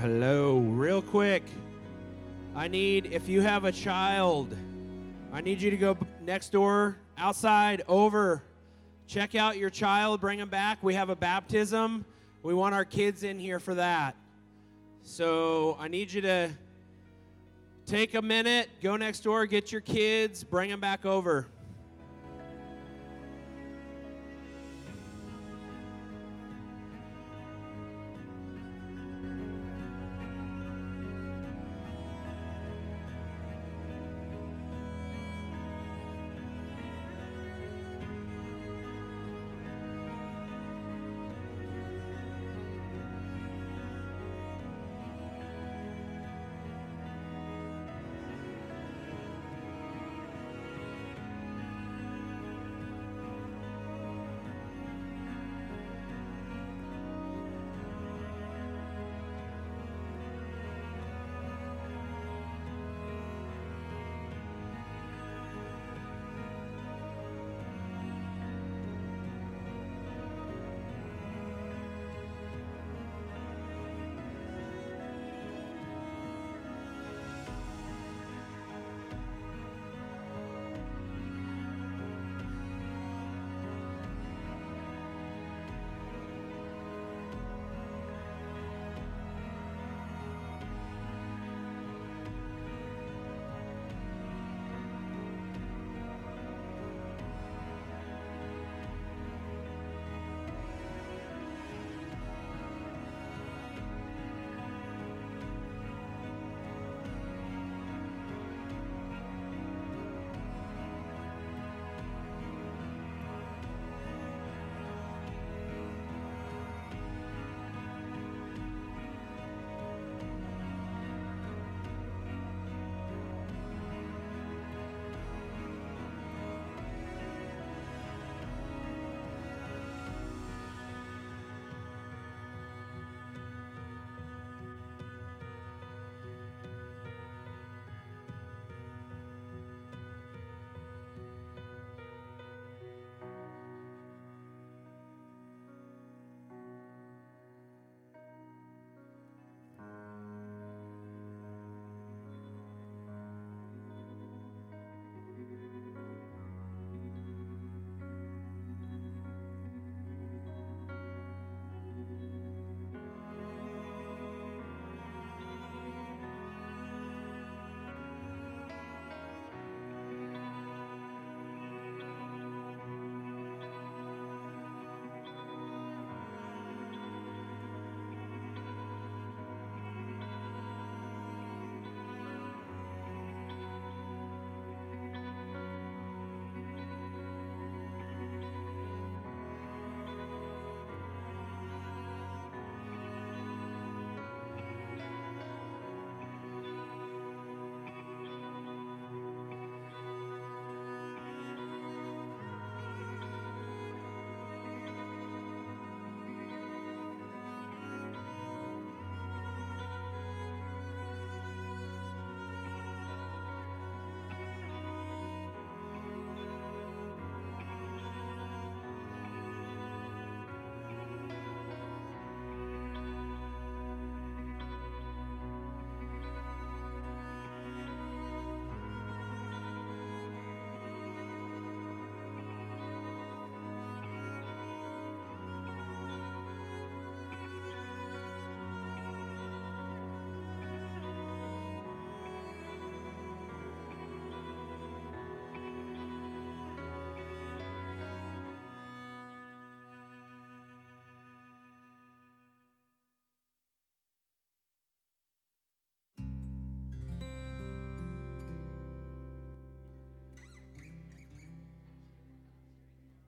Hello, real quick. I need, if you have a child, I need you to go next door, outside, over. Check out your child, bring them back. We have a baptism. We want our kids in here for that. So I need you to take a minute, go next door, get your kids, bring them back over.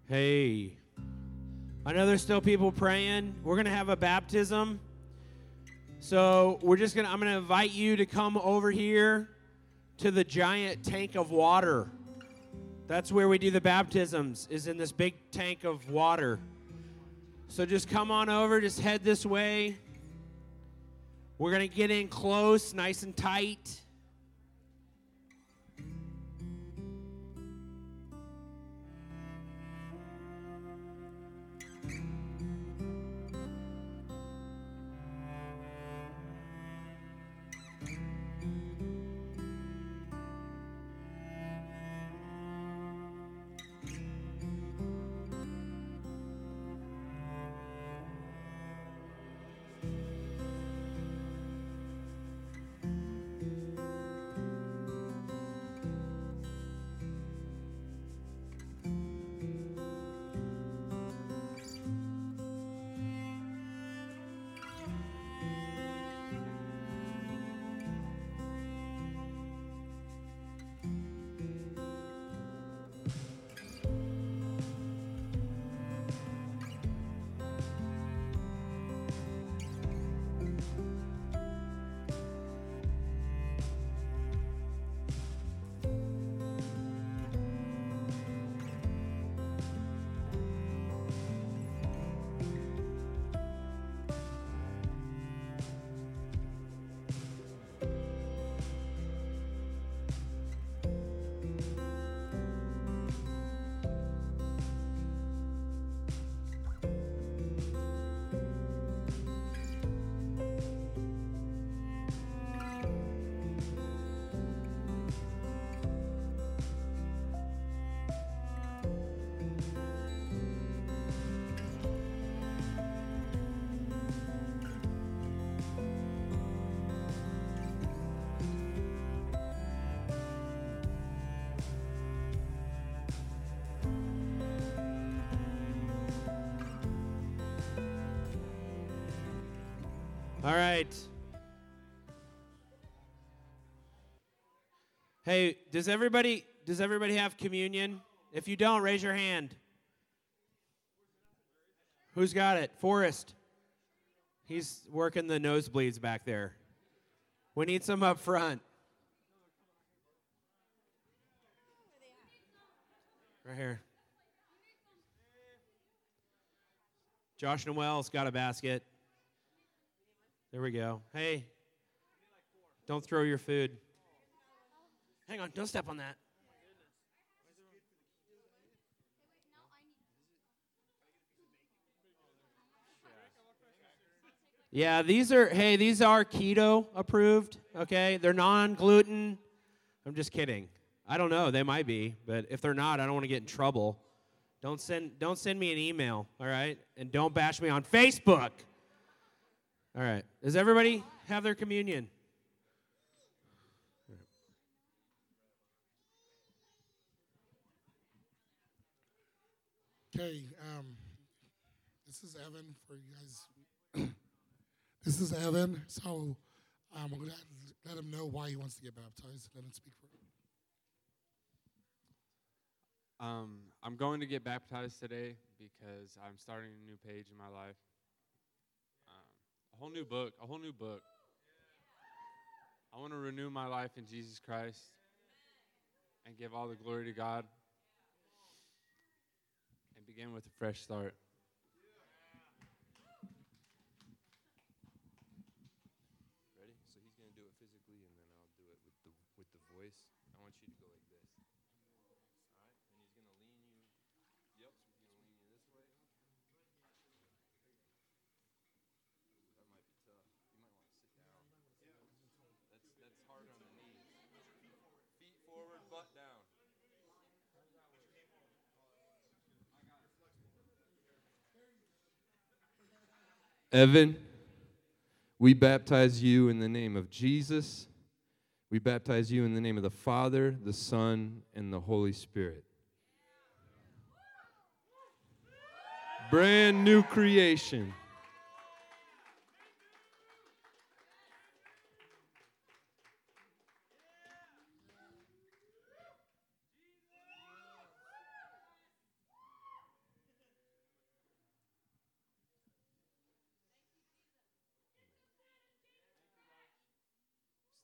Hey, I know there's still people praying. We're going to have a baptism. So we're just going to, I'm going to invite you to come over here to the giant tank of water. That's where we do the baptisms, is in this big tank of water. So just come on over, just head this way. We're going to get in close, nice and tight. Right. Hey, does everybody does everybody have communion? If you don't, raise your hand. Who's got it? Forrest. He's working the nosebleeds back there. We need some up front. Right here. Josh Noel's got a basket. We go. Hey, don't throw your food. Hang on, don't step on that. Yeah, these are, hey, these are keto approved, okay? They're non gluten. I'm just kidding. I don't know, they might be, but if they're not, I don't want to get in trouble. Don't send, don't send me an email, all right? And don't bash me on Facebook. All right. Does everybody have their communion? Okay, um, this is Evan for you guys. this is Evan. So um, I'm going to let him know why he wants to get baptized. Let him speak for him. Um, I'm going to get baptized today because I'm starting a new page in my life. A whole new book, a whole new book. I want to renew my life in Jesus Christ and give all the glory to God and begin with a fresh start. Ready? So he's gonna do it physically, and then I'll do it with the with the voice. I want you to go like this. All right, and he's gonna lean you. Yep, so he's gonna lean you this way. That might be tough. You might want to sit down. That's that's hard on the knees. Feet forward, butt down. Evan, we baptize you in the name of Jesus. We baptize you in the name of the Father, the Son, and the Holy Spirit. Brand new creation.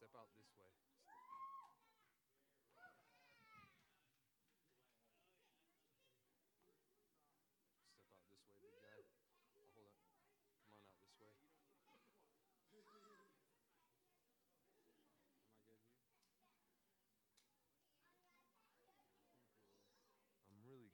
Step out this way. Step out this way, big guy. Oh, hold on. Come on out this way. Am I good here? I'm really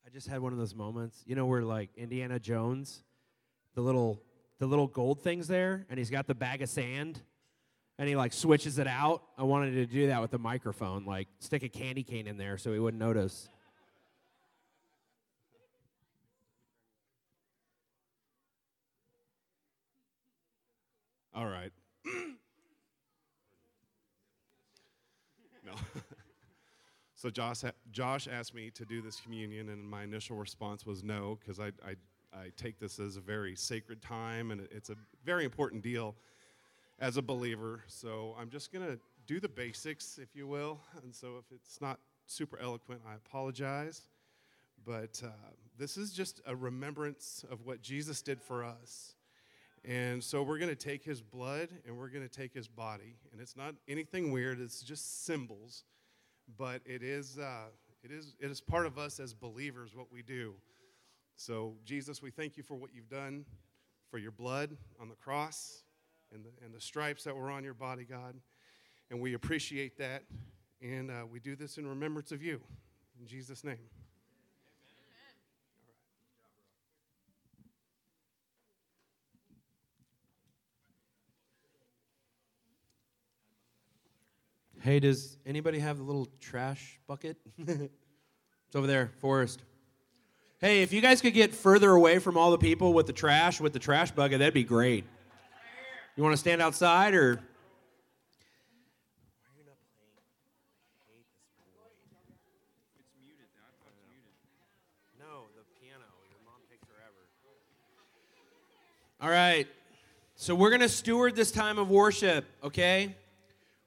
I just had one of those moments, you know, where like Indiana Jones, the little the little gold things there, and he's got the bag of sand, and he like switches it out. I wanted to do that with the microphone, like stick a candy cane in there so he wouldn't notice. All right. no. So Josh, Josh asked me to do this communion, and my initial response was no, because I, I, I take this as a very sacred time, and it's a very important deal as a believer. So I'm just going to do the basics, if you will. And so if it's not super eloquent, I apologize. But uh, this is just a remembrance of what Jesus did for us. And so we're going to take his blood and we're going to take his body. And it's not anything weird, it's just symbols. But it is, uh, it is, it is part of us as believers, what we do. So, Jesus, we thank you for what you've done, for your blood on the cross and the, and the stripes that were on your body, God. And we appreciate that. And uh, we do this in remembrance of you. In Jesus' name. Hey, does anybody have the little trash bucket? it's over there, Forrest. Hey, if you guys could get further away from all the people with the trash, with the trash bucket, that'd be great. You want to stand outside or? All right. So we're going to steward this time of worship, okay?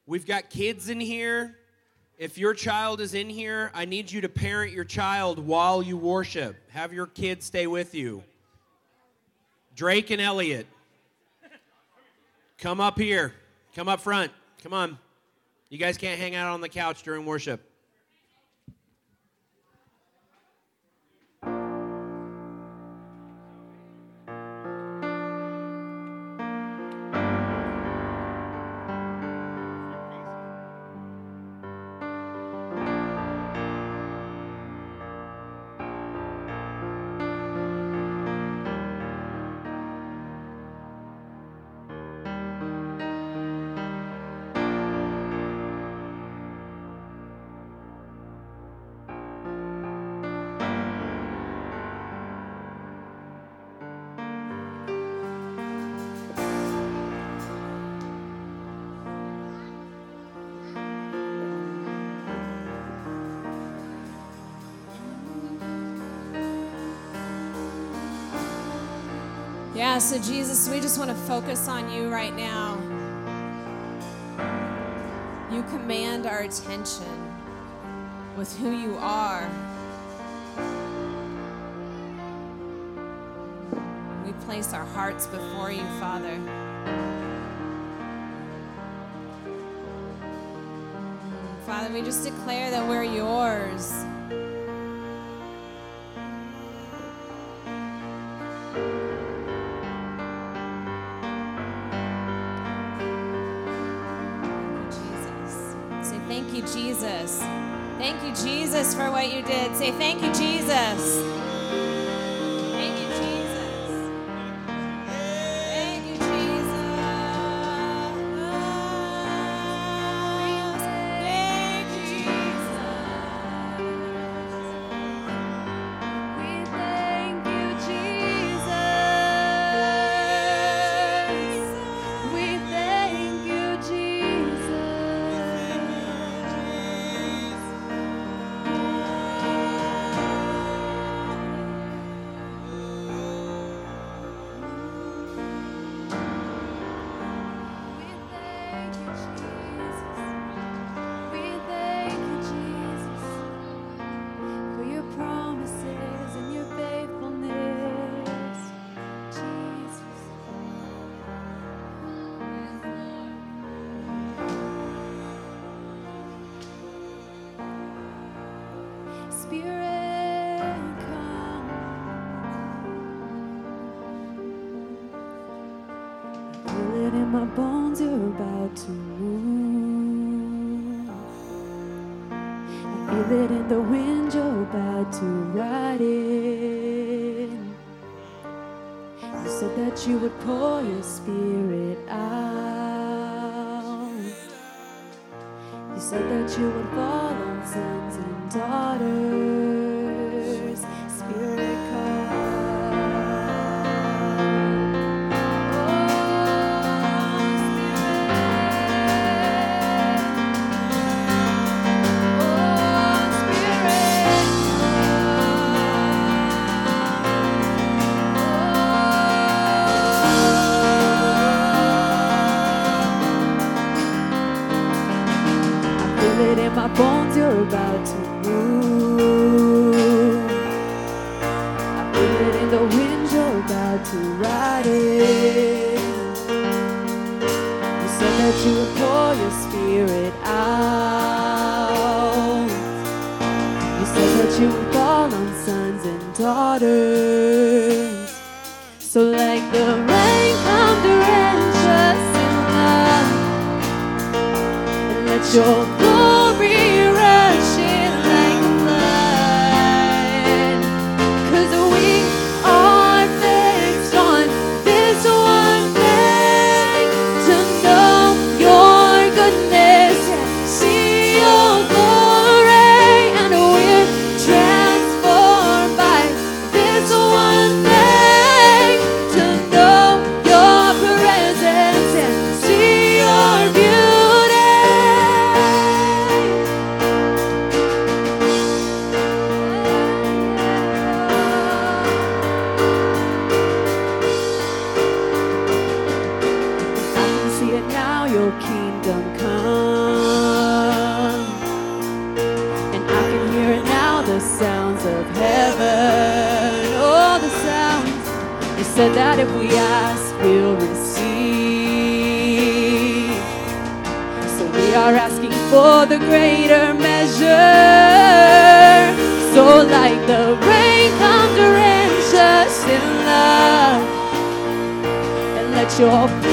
We've got kids in here. If your child is in here, I need you to parent your child while you worship. Have your kids stay with you. Drake and Elliot, come up here. Come up front. Come on. You guys can't hang out on the couch during worship. So Jesus, we just want to focus on you right now. You command our attention with who you are. We place our hearts before you, Father. Father, we just declare that we're yours. Say thank you, Jesus. You're about to move. I feel it in the wind, you're about to ride in. You said that you would pour your spirit out. You said that you would fall on sons and daughters. My bones, you're about to move. I feel it in the wind, you're about to ride it. You said that you would pour your spirit out. You said that you would fall on sons and daughters. So like the rain come to us in love and let your the rain come to rinse us in love. And let your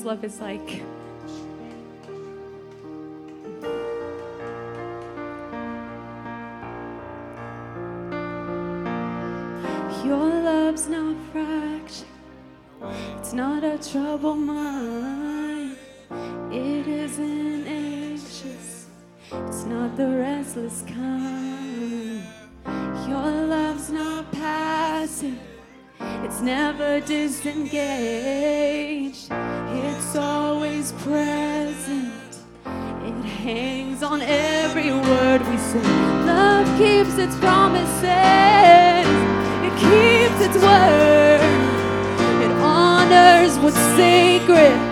his love is like. Your love's not fractured, it's not a troubled mind. It isn't anxious, it's not the restless kind. Your love's not passive, it's never disengaged. its promises, it keeps its word, it honors what's sacred.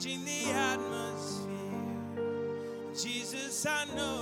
Changing the atmosphere. Jesus, I know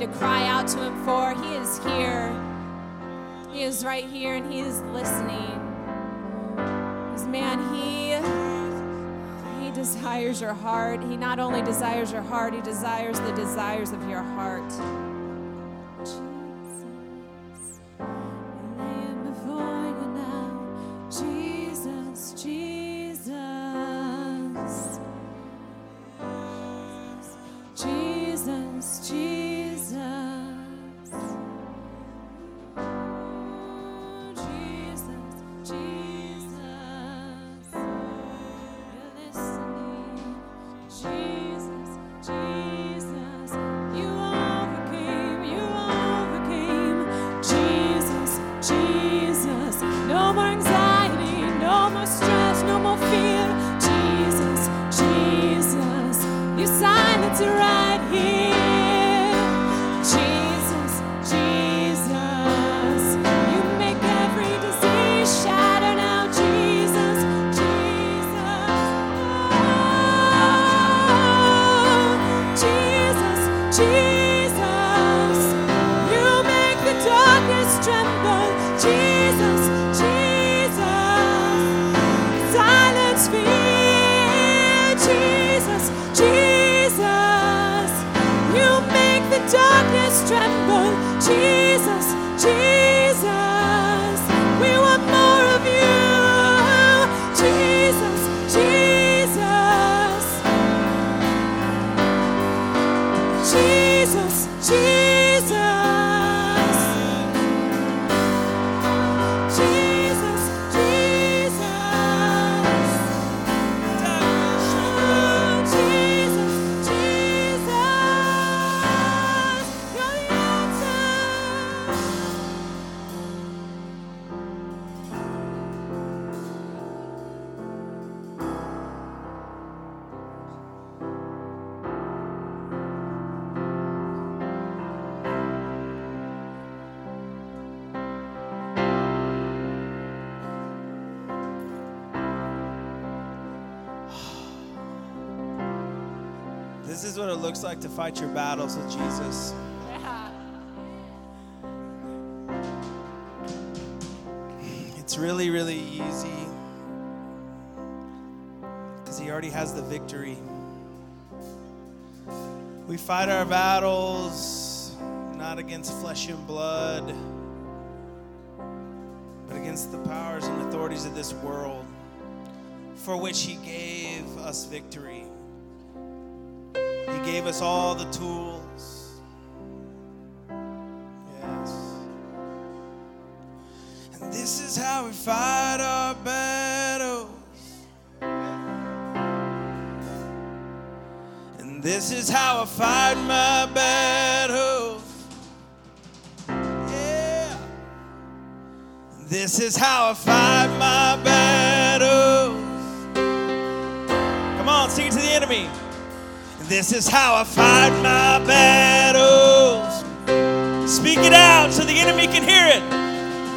to cry out to Him for, He is here. He is right here and He is listening. man, He He desires your heart. He not only desires your heart, He desires the desires of your like to fight your battles with Jesus. It's really, really easy because He already has the victory. We fight our battles not against flesh and blood, but against the powers and authorities of this world for which He gave us victory. He gave us all the tools. Yes. And this is how we fight our battles. And this is how I fight my battles. Yeah. This is how I fight my battles. Come on, sing it to the enemy. This is how I fight my battles. Speak it out so the enemy can hear it.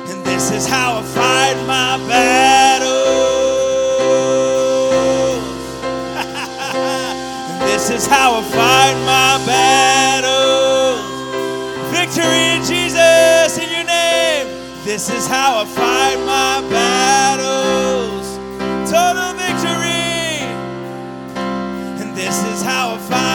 And this is how I fight my battles. this is how I fight my battles. Victory in Jesus in your name. This is how I fight my battles. How I fight